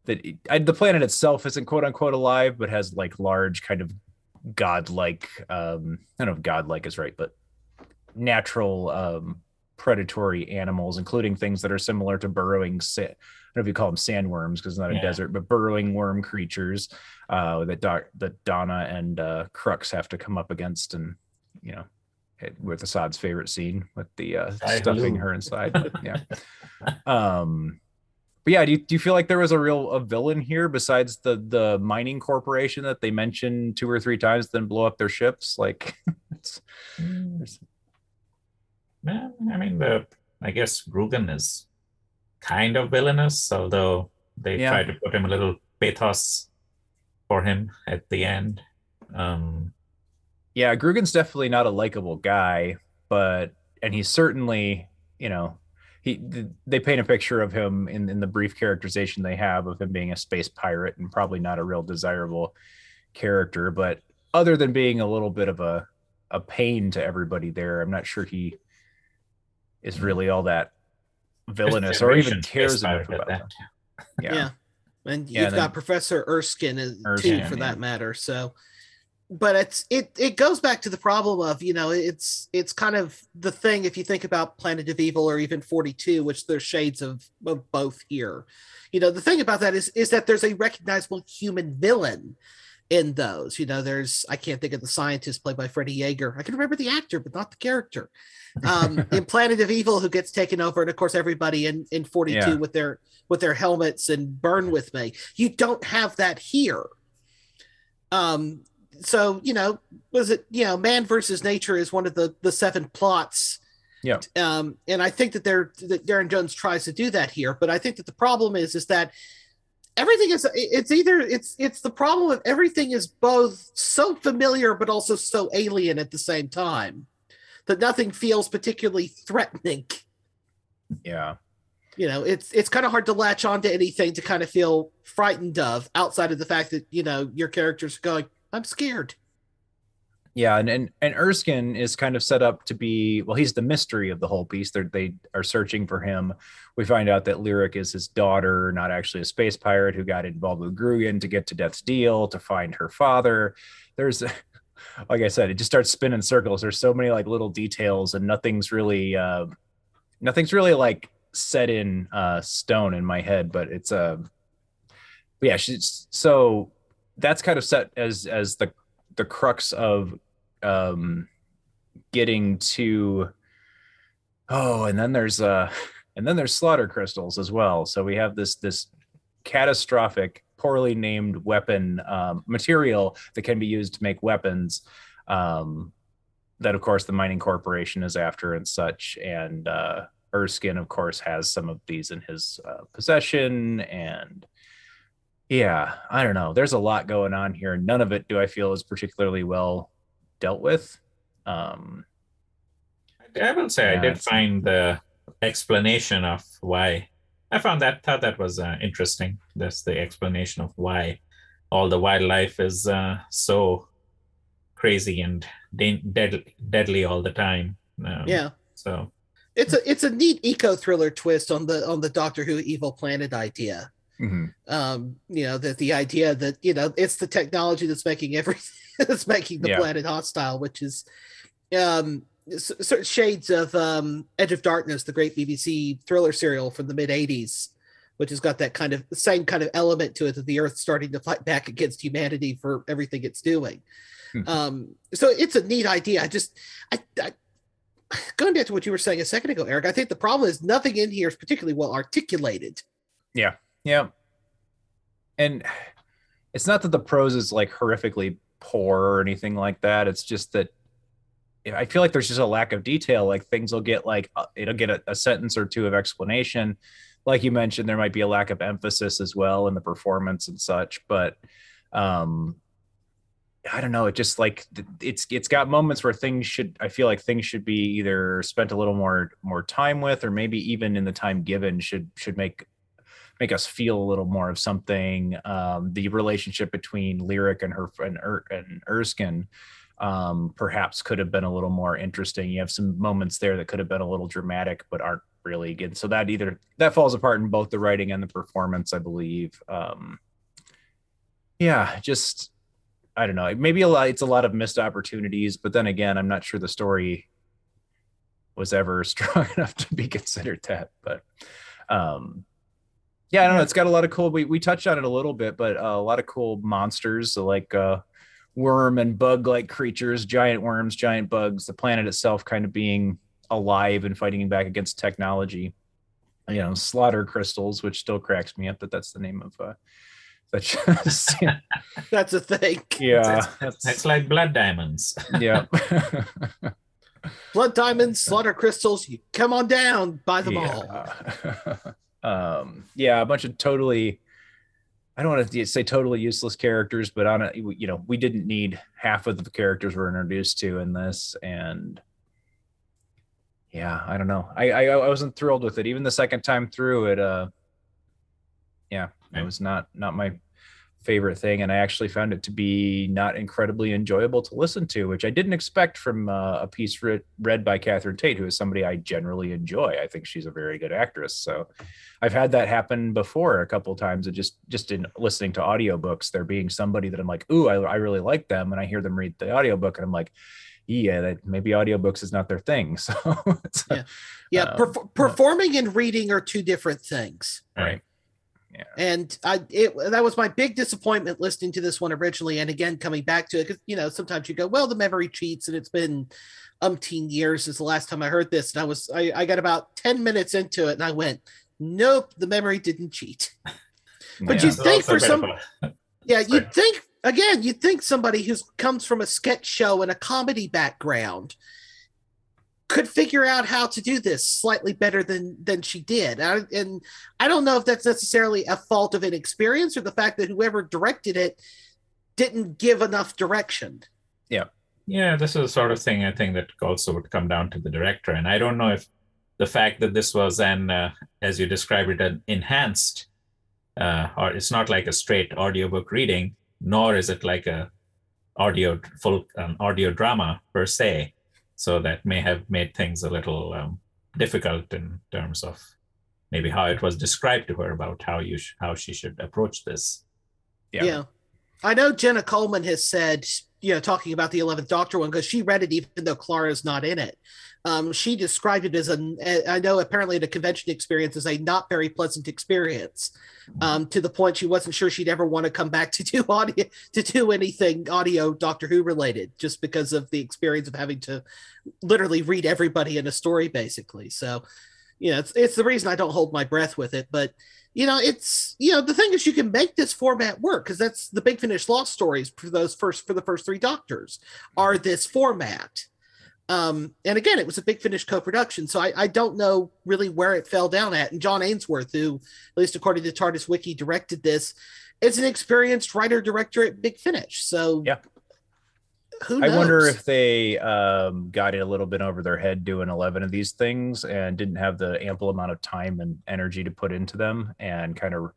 that I, the planet itself isn't quote unquote alive, but has like large kind of godlike um I don't know if godlike is right, but natural um predatory animals, including things that are similar to burrowing sa- I don't know if you call them sandworms because it's not a Yeah. desert, but burrowing worm creatures uh, that Doc, that Donna and uh, Crux have to come up against, and you know, it, with Assad's favorite scene with the uh, stuffing her inside. But, yeah. Um, but yeah, do you, do you feel like there was a real a villain here besides the the mining corporation that they mentioned two or three times, then blow up their ships? Like, it's, there's- I mean, the I guess Grugan is kind of villainous, although they Yeah. try to put him a little pathos for him at the end. Um, yeah, Grugan's definitely not a likable guy, but and he's certainly, you know, he they paint a picture of him in in the brief characterization they have of him being a space pirate and probably not a real desirable character, but other than being a little bit of a a pain to everybody there, I'm not sure he is really all that villainous or even cares enough about at them. that. Yeah. Yeah. And you've then- got Professor Erskine uh, as- too, for yeah. that matter. So, but it's it it goes back to the problem of you know it's it's kind of the thing if you think about Planet of Evil or even Forty Two, which there's shades of, of both here. You know, the thing about that is is that there's a recognizable human villain in those. You know, there's I can't think of the scientist played by Freddie Jaeger. I can remember the actor, but not the character. Um, in Planet of Evil, who gets taken over, and of course everybody in in 42 Yeah. with their with their helmets and burn with me. You don't have that here. Um, so you know, was it you know, man versus nature is one of the the seven plots Yeah. um, and I think that they're that Darren Jones tries to do that here, but I think that the problem is is that everything is it's either it's it's the problem of everything is both so familiar but also so alien at the same time that nothing feels particularly threatening. Yeah. You know, it's it's kind of hard to latch onto anything to kind of feel frightened of outside of the fact that you know your characters are going, I'm scared. yeah, and, and and Erskine is kind of set up to be well, he's the mystery of the whole piece. They're, they are searching for him. We find out that Lyric is his daughter, not actually a space pirate who got involved with Grugan to get to Death's Deal to find her father. There's like I said, it just starts spinning circles. There's so many like little details, and nothing's really uh, nothing's really like set in uh, stone in my head. But it's a uh, yeah. She's so that's kind of set as as the the crux of um getting to oh and then there's uh and then there's slaughter crystals as well. So we have this this catastrophic poorly named weapon um, material that can be used to make weapons um, that of course the mining corporation is after and such. And uh, erskine of course has some of these in his uh, possession and yeah i don't know. There's a lot going on here none of it do i feel is particularly well dealt with. Um i will say yeah, i did find the explanation of why. I found that thought that was uh, interesting. That's the explanation of why all the wildlife is uh, so crazy and de- deadly, deadly all the time. Um, yeah. so it's a it's a neat eco thriller twist on the on the doctor who evil planet idea Mm-hmm. Um, you know that the idea that you know it's the technology that's making everything that's making the Yeah. planet hostile, which is um, certain shades of um, Edge of Darkness, the great BBC thriller serial from the mid '80s, which has got that kind of same kind of element to it that the Earth's starting to fight back against humanity for everything it's doing. Hmm. Um, so it's a neat idea. I just, I, I, going back to what you were saying a second ago, Erik, I think the problem is nothing in here is particularly well articulated. Yeah. Yeah. And it's not that the prose is like horrifically poor or anything like that. It's just that I feel like there's just a lack of detail. Like things will get like uh, it'll get a, a sentence or two of explanation. Like you mentioned, there might be a lack of emphasis as well in the performance and such. But um I don't know. It just like it's it's got moments where things should I feel like things should be either spent a little more more time with, or maybe even in the time given should should make make us feel a little more of something. Um, the relationship between Lyric and her and, er, and Erskine um, perhaps could have been a little more interesting. You have some moments there that could have been a little dramatic, but aren't really good. So that either that falls apart in both the writing and the performance, I believe. Um, yeah, just I don't know. Maybe a lot. It's a lot of missed opportunities, but then again, I'm not sure the story was ever strong enough to be considered that. But um, yeah, I don't know. It's got a lot of cool. We we touched on it a little bit, but uh, a lot of cool monsters so like uh, worm and bug like creatures, giant worms, giant bugs. The planet itself kind of being alive and fighting back against technology. You know, slaughter crystals, which still cracks me up that that's the name of. Uh, that's just, That's a thing. yeah, that's, it's like blood diamonds. yeah. Blood diamonds, slaughter crystals. You come on down, buy them all. Um yeah a bunch of totally i don't want to say totally useless characters but on a you know we didn't need half of the characters we're introduced to in this and yeah i don't know. I i, I wasn't thrilled with it. Even the second time through it uh yeah it was not not my favorite thing and i actually found it to be not incredibly enjoyable to listen to which i didn't expect from uh, a piece read, read by catherine tate who is somebody i generally enjoy. I think she's a very good actress. So i've had that happen before a couple times and just just in listening to audiobooks there being somebody that i'm like ooh I, I really like them and i hear them read the audiobook and i'm like yeah that maybe audiobooks is not their thing. So it's, Yeah, yeah. um, perf- performing and reading are two different things. right And I, it, that was my big disappointment listening to this one originally, and again coming back to it because you know sometimes you go, well, the memory cheats, and it's been umpteen years since the last time I heard this, and I was, I, I got about ten minutes into it, and I went, nope, the memory didn't cheat. But Yeah. you think for some, yeah, you'd think again, you'd think somebody who comes from a sketch show and a comedy background could figure out how to do this slightly better than than she did. I, and I don't know if that's necessarily a fault of inexperience or the fact that whoever directed it didn't give enough direction. yeah Yeah, this is the sort of thing I think that also would come down to the director. And I don't know if the fact that this was an, uh, as you described it, an enhanced, uh, or it's not like a straight audiobook reading, nor is it like a audio full an audio drama per se. So that may have made things a little um, difficult in terms of maybe how it was described to her about how you sh- how she should approach this. Yeah. I know Jenna Coleman has said, you know, talking about the 11th Doctor one, because she read it even though Clara's not in it. Um, she described it as a, I know apparently the convention experience is a not very pleasant experience um, to the point she wasn't sure she'd ever want to come back to do audio, to do anything audio Doctor Who related, just because of the experience of having to literally read everybody in a story, basically. So, you know, it's, it's the reason I don't hold my breath with it, but you know, it's you know the thing is you can make this format work because that's the Big Finish Lost stories for those first for the first three Doctors are this format. Um, and again, it was a Big Finish co-production, so I, I don't know really where it fell down at. And John Ainsworth, who at least according to TARDIS Wiki directed this, is an experienced writer director at Big Finish. So yeah, who I wonder if they um, got it a little bit over their head doing 11 of these things and didn't have the ample amount of time and energy to put into them and kind of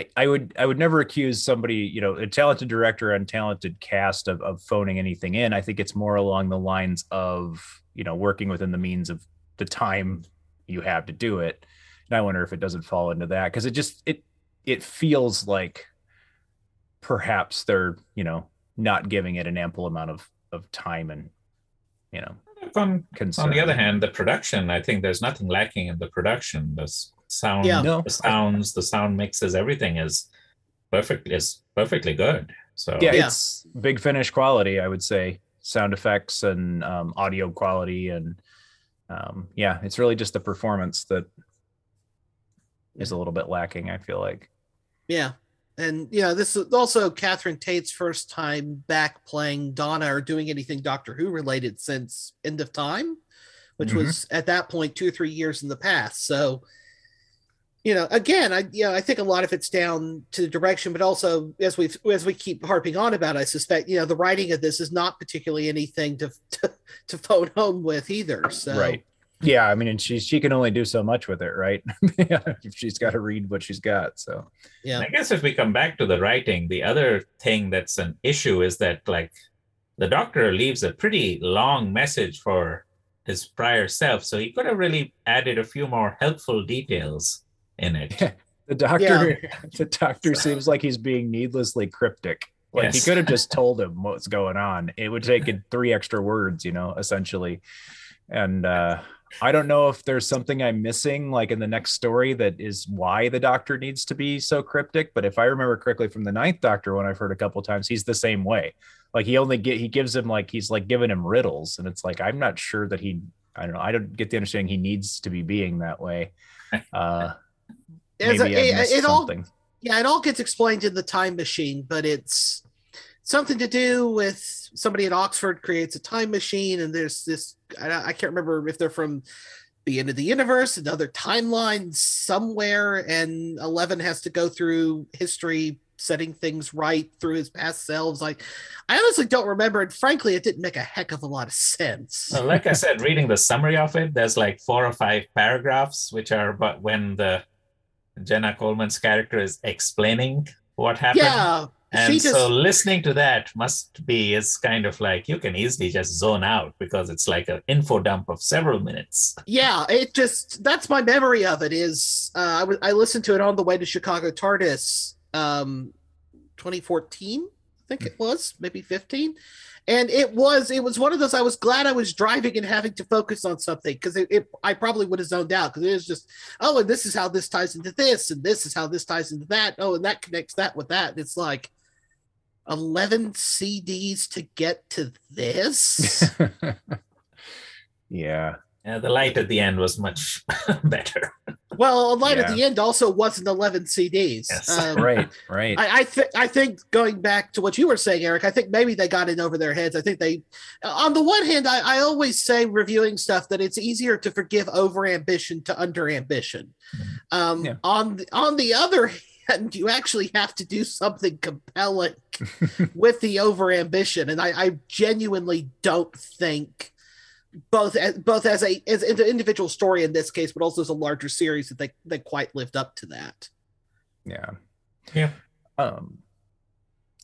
I, I would I would never accuse somebody, you know, a talented director and talented cast of, of phoning anything in. I think it's more along the lines of, you know, working within the means of the time you have to do it. And I wonder if it doesn't fall into that because it just it it feels like perhaps they're, you know, not giving it an ample amount of of time and you know on, on the other hand, the production, I think there's nothing lacking in the production. The s- sound, Yeah. No. the sounds, the sound mixes, everything is perfect is perfectly good. So yeah, it's big finish quality i would say sound effects and um, audio quality and um, yeah it's really just the performance that is a little bit lacking i feel like Yeah. And you know, this is also Catherine Tate's first time back playing Donna or doing anything Doctor Who related since End of Time, which was at that point two or three years in the past. So, you know, again, I you know, I think a lot of it's down to the direction, but also as we as we keep harping on about, I suspect you know the writing of this is not particularly anything to to, to phone home with either. So. Right. Yeah i mean and she she can only do so much with it right? If she's got to read what she's got so. Yeah. I guess if we come back to the writing, the other thing that's an issue is that like the doctor leaves a pretty long message for his prior self, so he could have really added a few more helpful details in it. the doctor the doctor seems like he's being needlessly cryptic. Like Yes. he could have just told him what's going on. It would take three extra words you know essentially. And uh i don't know if there's something i'm missing like in the next story that is why the doctor needs to be so cryptic. But if i remember correctly from the ninth doctor when i've heard a couple times he's the same way. Like he only get he gives him like he's like giving him riddles. And it's like i'm not sure that he i don't know. I don't get the understanding he needs to be being that way. Uh As a- maybe I it- missed it all- something Yeah, it all gets explained in the time machine, but it's something to do with somebody at Oxford creates a time machine, and there's this I, I can't remember if they're from the end of the universe, another timeline somewhere, and Eleven has to go through history, setting things right through his past selves. Like, I honestly don't remember, and frankly, it didn't make a heck of a lot of sense. So like I said, reading the summary of it, there's like four or five paragraphs which are about when the Jenna Coleman's character is explaining what happened. Yeah, And she so listening to that must be is kind of like you can easily just zone out because it's like an info dump of several minutes. yeah it just that's my memory of it is uh, I wa- I listened to it on the way to chicago tardis um 2014 i think it was maybe 15 and it was it was one of those i was glad i was driving and having to focus on something because it, it i probably would have zoned out because it was just oh and this is how this ties into this and this is how this ties into that. Oh and that connects that with that. It's like 11 cds to get to this? Yeah. Yeah, the light at the end was much better. Well, a Light at the End also wasn't 11 CDs. Um, right right I, I think I think going back to what you were saying, Erik, I think maybe they got in over their heads. I think they, on the one hand, I, I always say reviewing stuff that it's easier to forgive over ambition to under ambition. Um, On the, on the other hand, you actually have to do something compelling with the over ambition, and I, I genuinely don't think both as, both as a as an individual story in this case, but also as a larger series that they they quite lived up to that. yeah yeah um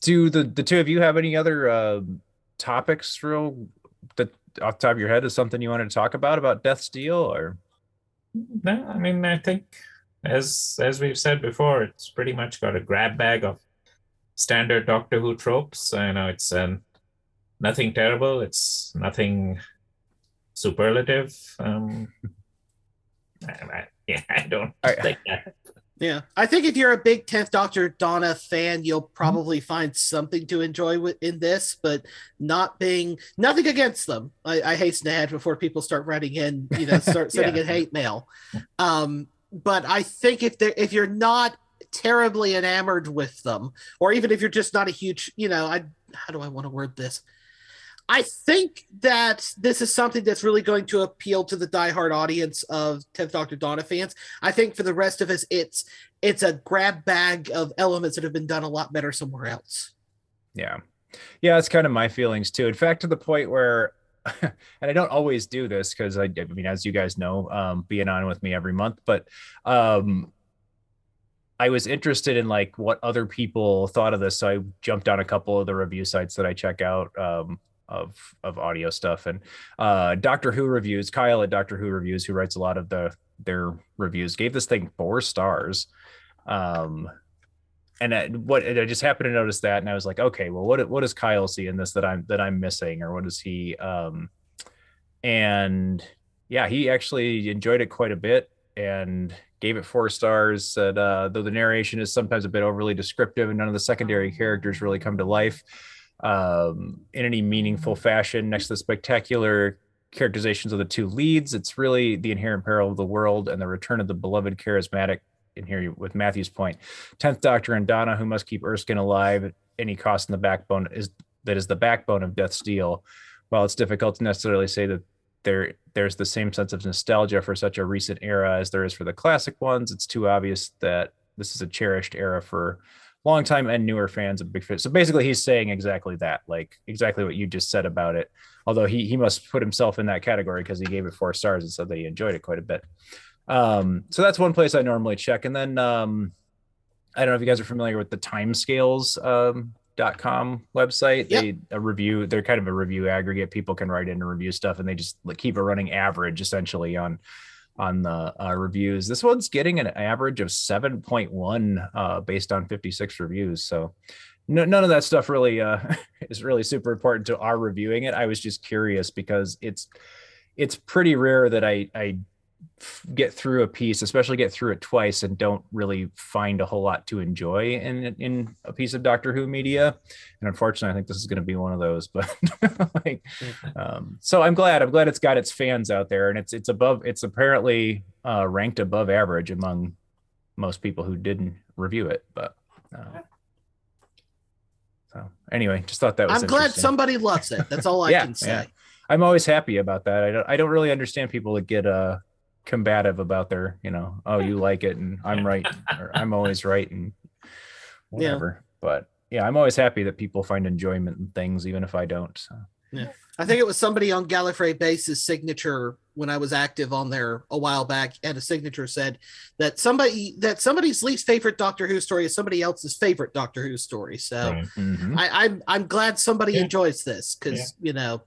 do the the two of you have any other uh, topics real that off the top of your head is something you wanted to talk about about Death's Deal or No, I mean I think as as we've said before, it's pretty much got a grab bag of standard Doctor Who tropes. I know it's um, nothing terrible. It's nothing superlative. Um, I, I, yeah, I don't think that. Yeah, I think if you're a big Tenth Doctor Donna fan, you'll probably find something to enjoy wi- in this. But not being nothing against them, I, I hasten to add before people start writing in, you know, start sending Yeah. in hate mail. Um, but I think if they if you're not terribly enamored with them, or even if you're just not a huge, you know, I how do I want to word this? I think that this is something that's really going to appeal to the diehard audience of 10th Doctor Donna fans. I think for the rest of us, it's it's a grab bag of elements that have been done a lot better somewhere else. Yeah. Yeah, that's kind of my feelings too. In fact, to the point where, and I don't always do this because I, I mean, as you guys know, um, being on with me every month, but um, I was interested in like what other people thought of this. So I jumped on a couple of the review sites that I check out um, of of audio stuff and uh, Doctor Who reviews. Kyle at Doctor Who reviews, who writes a lot of the their reviews, gave this thing four stars. Um, and I, what I just happened to notice that, and I was like, okay, well, what what does Kyle see in this that I'm that I'm missing, or what does he? Um, and yeah, he actually enjoyed it quite a bit and gave it four stars. Said uh, though the narration is sometimes a bit overly descriptive and none of the secondary characters really come to life um, in any meaningful fashion. Next to the spectacular characterizations of the two leads, it's really the inherent peril of the world and the return of the beloved charismatic. In here with Matthew's point, tenth Doctor and Donna, who must keep Erskine alive at any cost in the backbone is that is the backbone of Death's Deal. While it's difficult to necessarily say that there there's the same sense of nostalgia for such a recent era as there is for the classic ones, it's too obvious that this is a cherished era for longtime and newer fans of Big. So basically, he's saying exactly that, like exactly what you just said about it. Although he he must put himself in that category because he gave it four stars and said that he enjoyed it quite a bit. Um, so that's one place I normally check, and then um, I don't know if you guys are familiar with the timescales um, dot com website. They a review. They're kind of a review aggregate. People can write in and review stuff, and they just like, keep a running average essentially on on the uh, reviews. This one's getting an average of seven point one uh, based on fifty six reviews. So no, none of that stuff really uh, is really super important to our reviewing it. I was just curious because it's it's pretty rare that I I get through a piece, especially get through it twice, and don't really find a whole lot to enjoy in in a piece of Doctor Who media. And unfortunately, I think this is going to be one of those. But like, um, so I'm glad. I'm glad it's got its fans out there, and it's it's above. It's apparently uh, ranked above average among most people who didn't review it. But uh, so anyway, just thought that was. I'm glad somebody loves it. That's all I Yeah, can say. yeah. I'm always happy about that. I don't I don't really understand people that get uh combative about their, you know, oh you like it and I'm right or I'm always right and whatever. But yeah, I'm always happy that people find enjoyment in things even if I don't. So. Yeah. I think it was somebody on Gallifrey Base's signature when I was active on there a while back, and a signature said that somebody that somebody's least favorite Doctor Who story is somebody else's favorite Doctor Who story. So Right. Mm-hmm. I, I'm I'm glad somebody Yeah. enjoys this because Yeah. you know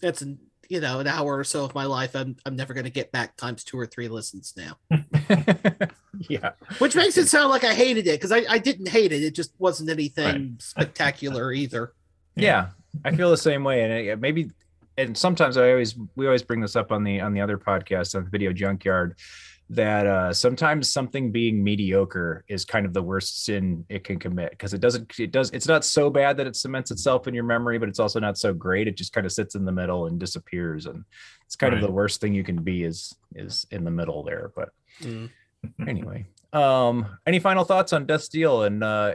that's an you know an hour or so of my life. I'm I'm never going to get back times two or three listens now, yeah. which makes it sound like I hated it because I, I didn't hate it. It just wasn't anything spectacular either. yeah i feel the same way and it, maybe and sometimes i always we always bring this up on the on the other podcast on the video junkyard that uh sometimes something being mediocre is kind of the worst sin it can commit because it doesn't it does it's not so bad that it cements itself in your memory but it's also not so great it just kind of sits in the middle and disappears and it's kind Right. of the worst thing you can be is is in the middle there but Mm. anyway um any final thoughts on death's deal and uh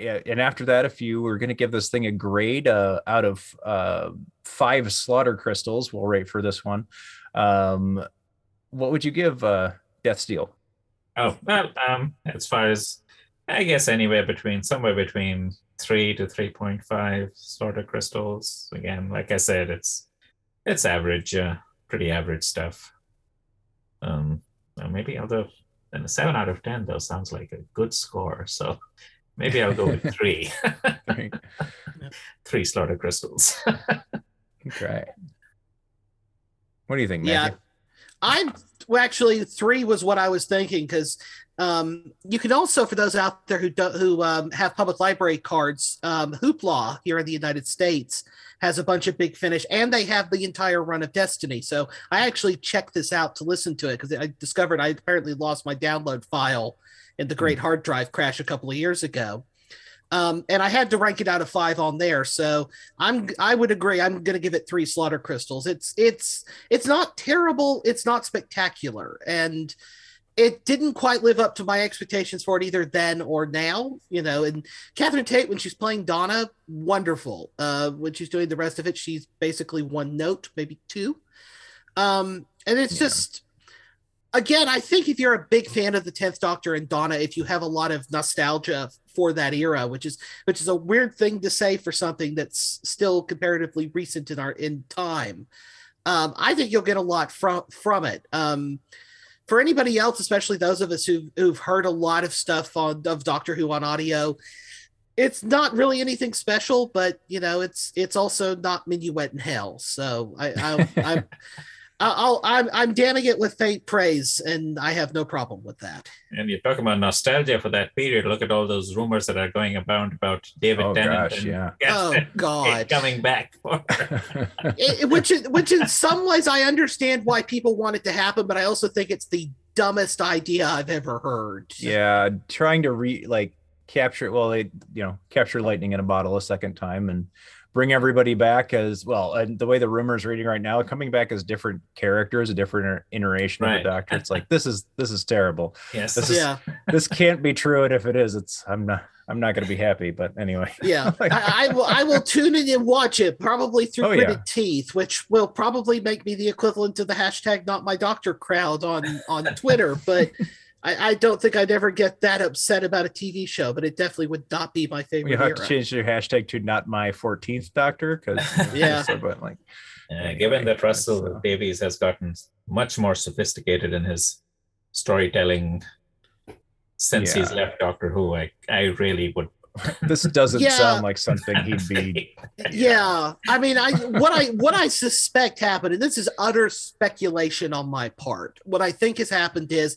and after that if you were going to give this thing a grade uh out of uh five slaughter crystals we'll rate for this one um what would you give uh death's deal Oh well, um, as far as I guess anywhere between somewhere between three to three point five slaughter crystals. Again, like I said, it's it's average, uh, pretty average stuff. Um, maybe although and a seven out of ten though sounds like a good score. So Maybe I'll go with three. three slaughter crystals. okay. What do you think, Yeah. Matthew? Well, actually three was what I was thinking because um, you can also, for those out there who do, who um, have public library cards, um, Hoopla here in the United States has a bunch of Big Finish, and they have the entire run of Destiny. So I actually checked this out to listen to it because I discovered I apparently lost my download file in the Great Hard Drive crash a couple of years ago. Um, and I had to rank it out of five on there. So I'm I would agree. I'm gonna give it three slaughter crystals. It's it's it's not terrible, it's not spectacular, and it didn't quite live up to my expectations for it either then or now, you know. And Catherine Tate, when she's playing Donna, wonderful. Uh, when she's doing the rest of it, she's basically one note, maybe two. Um, and it's just again, I think if you're a big fan of the Tenth Doctor and Donna, if you have a lot of nostalgia for that era, which is which is a weird thing to say for something that's still comparatively recent in our in time, um, I think you'll get a lot from from it. Um, for anybody else, especially those of us who've, who've heard a lot of stuff on of Doctor Who on audio, it's not really anything special, but you know, it's it's also not Minuet in Hell. So I, I I'm I'll I'm I'm damning it with faint praise, and I have no problem with that. And you're talking about nostalgia for that period. Look at all those rumors that are going about about David Oh, Tennant gosh, and yeah. Oh, God. coming back. For, It- it- which is which in some ways I understand why people want it to happen, but I also think it's the dumbest idea I've ever heard. yeah trying to re like capture well they you know capture lightning in a bottle a second time and bring everybody back as well and the way the rumors reading right now coming back as different characters a different inter- iteration of the doctor it's like this is this is terrible Yes. this is Yeah. this can't be true and if it is it's i'm not i'm not going to be happy but anyway Yeah, I, I will. I will tune in and watch it, probably through Oh, yeah. gritted teeth, which will probably make me the equivalent to the hashtag Not My Doctor crowd on on Twitter. But I, I don't think I'd ever get that upset about a TV show. But it definitely would not be my favorite you have era. to change your hashtag to not my 14th doctor because Yeah. but like Uh, given that Russell Davies has gotten much more sophisticated in his storytelling since he's left Doctor Who, I, I really would. this doesn't Yeah. sound like something he'd be yeah i mean i what i what i suspect happened and this is utter speculation on my part what i think has happened is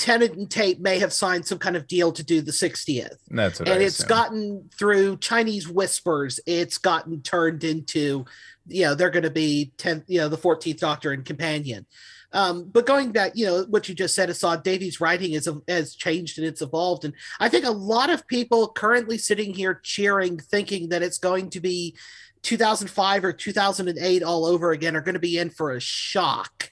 tennant and tate may have signed some kind of deal to do the 60th that's what and I it's assume. gotten through chinese whispers it's gotten turned into you know they're going to be 10 you know the 14th doctor and companion um, but going back, you know, what you just said, Assad Davies' writing is, has changed and it's evolved. And I think a lot of people currently sitting here cheering, thinking that it's going to be 2005 or 2008 all over again, are going to be in for a shock.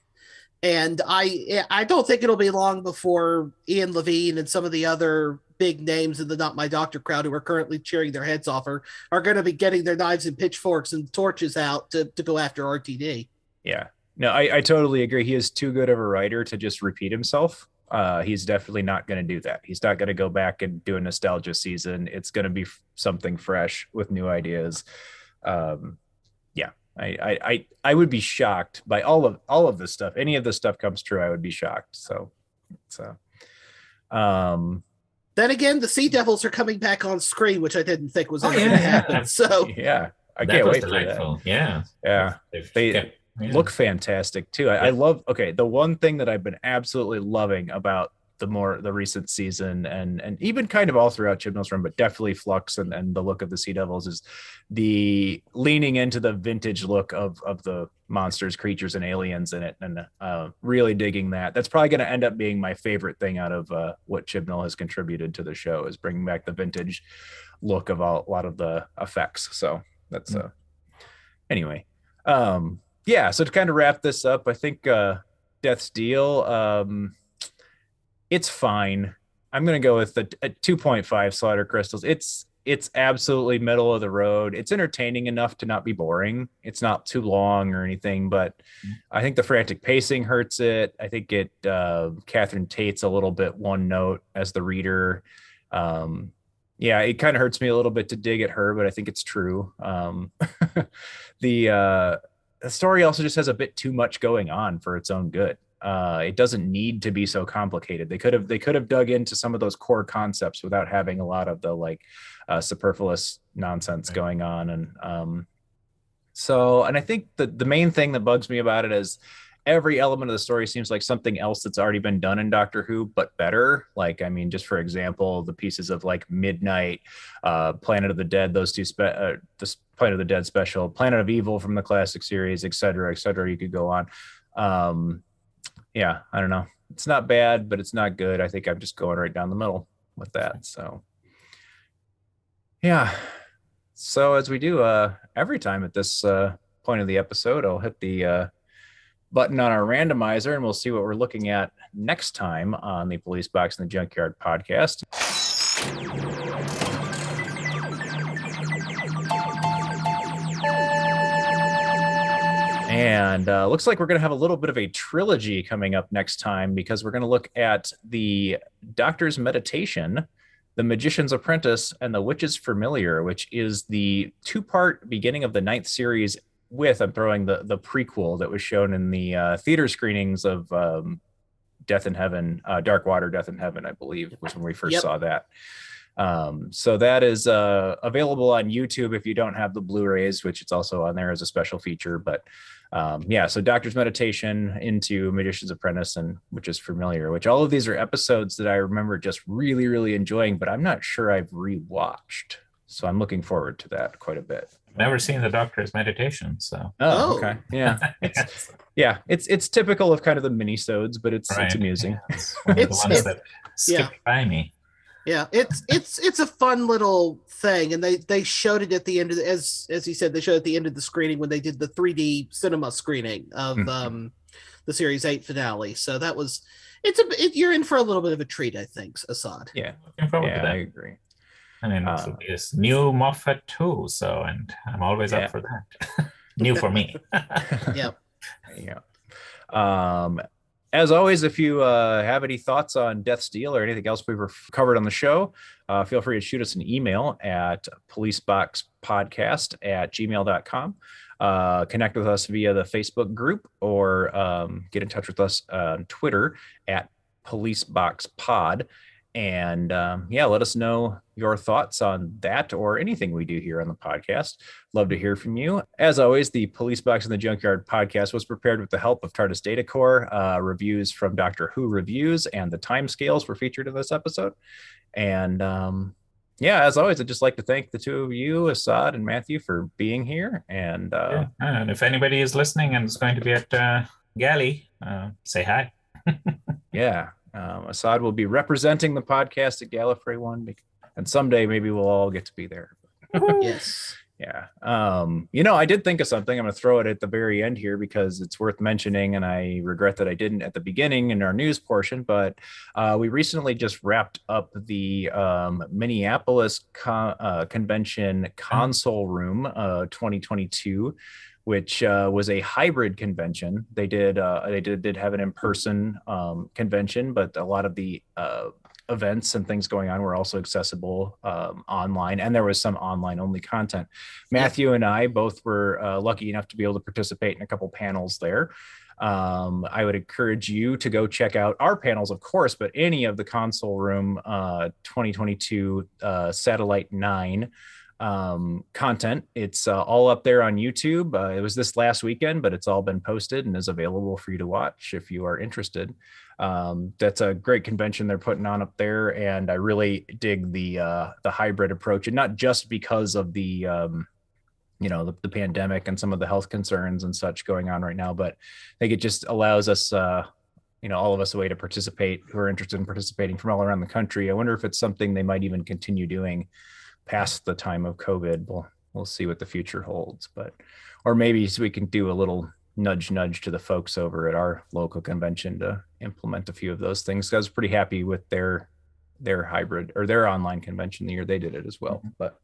And I, I don't think it'll be long before Ian Levine and some of the other big names in the Not My Doctor crowd who are currently cheering their heads off are, are going to be getting their knives and pitchforks and torches out to, to go after RTD. Yeah. No, I, I totally agree. He is too good of a writer to just repeat himself. Uh, he's definitely not going to do that. He's not going to go back and do a nostalgia season. It's going to be f- something fresh with new ideas. Um, I, I, I, I would be shocked by all of all of this stuff. Any of this stuff comes true, I would be shocked. So, so, um, Then again, the Sea Devils are coming back on screen, which I didn't think was Oh, ever yeah, going to yeah. happen. So yeah, I That can't was wait for that. Yeah. Yeah, They've they kept- yeah. look fantastic too. I, I love. Okay, the one thing that I've been absolutely loving about the more the recent season and and even kind of all throughout Chibnall's run, but definitely Flux and, and the look of the Sea Devils is the leaning into the vintage look of of the monsters, creatures, and aliens in it, and uh, really digging that. That's probably going to end up being my favorite thing out of uh, what Chibnall has contributed to the show is bringing back the vintage look of all, a lot of the effects. So that's uh anyway um yeah so to kind of wrap this up i think uh death's deal um it's fine. I'm gonna go with the 2.5 slaughter crystals. It's it's absolutely middle of the road. It's entertaining enough to not be boring. It's not too long or anything but i think the frantic pacing hurts it. I think it uh catherine tate's a little bit one note as the reader. Um yeah it kind of hurts me a little bit to dig at her but i think it's true. Um the uh the story also just has a bit too much going on for its own good uh, it doesn't need to be so complicated. They could have they could have dug into some of those core concepts without having a lot of the like uh, superfluous nonsense going on. And um, so, and I think the the main thing that bugs me about it is every element of the story seems like something else that's already been done in Doctor Who, but better. Like, I mean, just for example, the pieces of like Midnight, uh, Planet of the Dead, those two, spe- uh, the Planet of the Dead special, Planet of Evil from the classic series, et cetera, et cetera. You could go on. Um, yeah, I don't know. It's not bad, but it's not good. I think I'm just going right down the middle with that. So, yeah. So as we do uh, every time at this uh, point of the episode, I'll hit the uh, button on our randomizer and we'll see what we're looking at next time on the Police Box in the Junkyard podcast. And uh, looks like we're going to have a little bit of a trilogy coming up next time because we're going to look at the Doctor's Meditation, The Magician's Apprentice, and The Witch's Familiar, which is the two part beginning of the ninth series with I'm throwing the the prequel that was shown in the uh, theater screenings of um, Death in Heaven, uh, Dark Water, Death in Heaven, I believe was when we first Yep. saw that. Um, so that is uh, available on YouTube if you don't have the Blu-rays, which it's also on there as a special feature. But um, yeah, so Doctor's Meditation into Magician's Apprentice, and which is familiar. Which all of these are episodes that I remember just really, really enjoying, but I'm not sure I've rewatched. So I'm looking forward to that quite a bit. Never seen the Doctor's Meditation, so. Oh, okay. Yeah. It's yeah, it's it's typical of kind of the mini-sodes, but it's Right, it's amusing. yeah, it's one of the ones it- that skipped by me. Yeah, it's it's it's a fun little thing, and they they showed it at the end of the, as as he said they showed it at the end of the screening when they did the 3D cinema screening of Mhm. um the series eight finale. So that was it's a it, you're in for a little bit of a treat, I think, Assad. Yeah. Looking forward to Yeah, that. I agree. And then Uh, also this new Moffat too, so and I'm always Yeah. up for that. new for me. yeah. Yeah. Um, as always, if you uh, have any thoughts on Death's Deal or anything else we've covered on the show, uh, feel free to shoot us an email at policeboxpodcast at gmail.com. Uh, connect with us via the Facebook group or um, get in touch with us on Twitter at policeboxpod. And um, yeah, let us know your thoughts on that or anything we do here on the podcast. Love to hear from you. As always, the Police Box in the Junkyard podcast was prepared with the help of TARDIS Data Core. Uh, reviews from Doctor Who reviews and the timescales were featured in this episode. And um, yeah, as always, I'd just like to thank the two of you, Assad and Matthew, for being here. And uh, Yeah, And if anybody is listening and is going to be at uh, Gally, uh, say hi. yeah, um, Assad will be representing the podcast at Gallifrey One, and someday maybe we'll all get to be there. yes. Yeah. Um, you know, I did think of something. I'm going to throw it at the very end here because it's worth mentioning, and I regret that I didn't at the beginning in our news portion. But uh, we recently just wrapped up the um, Minneapolis con- uh, Convention Console Room uh, 2022, which uh, was a hybrid convention. They did uh, they did did have an in person um, convention, but a lot of the uh, events and things going on were also accessible um, online, and there was some online only content. Matthew and I both were uh, lucky enough to be able to participate in a couple panels there. Um, I would encourage you to go check out our panels, of course, but any of the console room uh, 2022 uh, Satellite 9 um, content. It's uh, all up there on YouTube. Uh, it was this last weekend, but it's all been posted and is available for you to watch if you are interested. Um, that's a great convention they're putting on up there, and I really dig the uh, the hybrid approach, and not just because of the um, you know the, the pandemic and some of the health concerns and such going on right now, but I think it just allows us. Uh, you know, all of us a way to participate who are interested in participating from all around the country. I wonder if it's something they might even continue doing past the time of COVID. We'll we'll see what the future holds, but or maybe so we can do a little nudge nudge to the folks over at our local convention to implement a few of those things. I was pretty happy with their their hybrid or their online convention the year they did it as well. But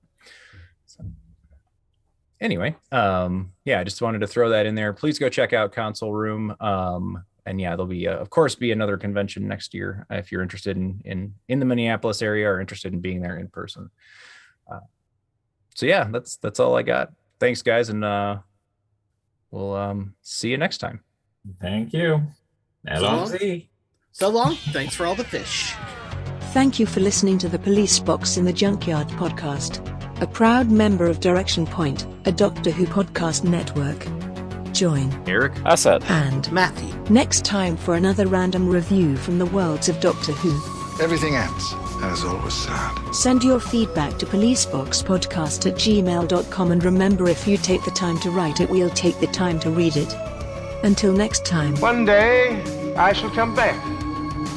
so. anyway, um, yeah, I just wanted to throw that in there. Please go check out Console Room. Um, and yeah, there'll be, uh, of course, be another convention next year if you're interested in in in the Minneapolis area or interested in being there in person. Uh, so yeah, that's that's all I got. Thanks, guys, and uh, we'll um, see you next time. Thank you. So long long. So long. Thanks for all the fish. Thank you for listening to the Police Box in the Junkyard podcast, a proud member of Direction Point, a Doctor Who podcast network. Join Erik, Assad, and Matthew next time for another random review from the worlds of Doctor Who. Everything ends, as always sad. Send your feedback to policeboxpodcast at gmail.com and remember if you take the time to write it, we'll take the time to read it. Until next time. One day, I shall come back.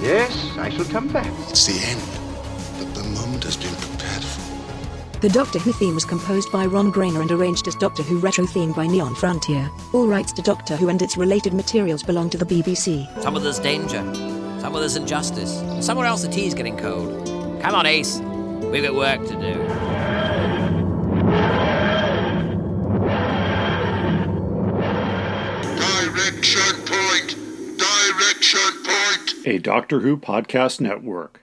Yes, I shall come back. It's the end, but the moment has been prepared for. The Doctor Who theme was composed by Ron Grainer and arranged as Doctor Who retro theme by Neon Frontier. All rights to Doctor Who and its related materials belong to the BBC. Some of there's danger, somewhere there's injustice, and somewhere else the tea's getting cold. Come on, Ace. We've got work to do. Direction point! Direction point! A Doctor Who podcast network.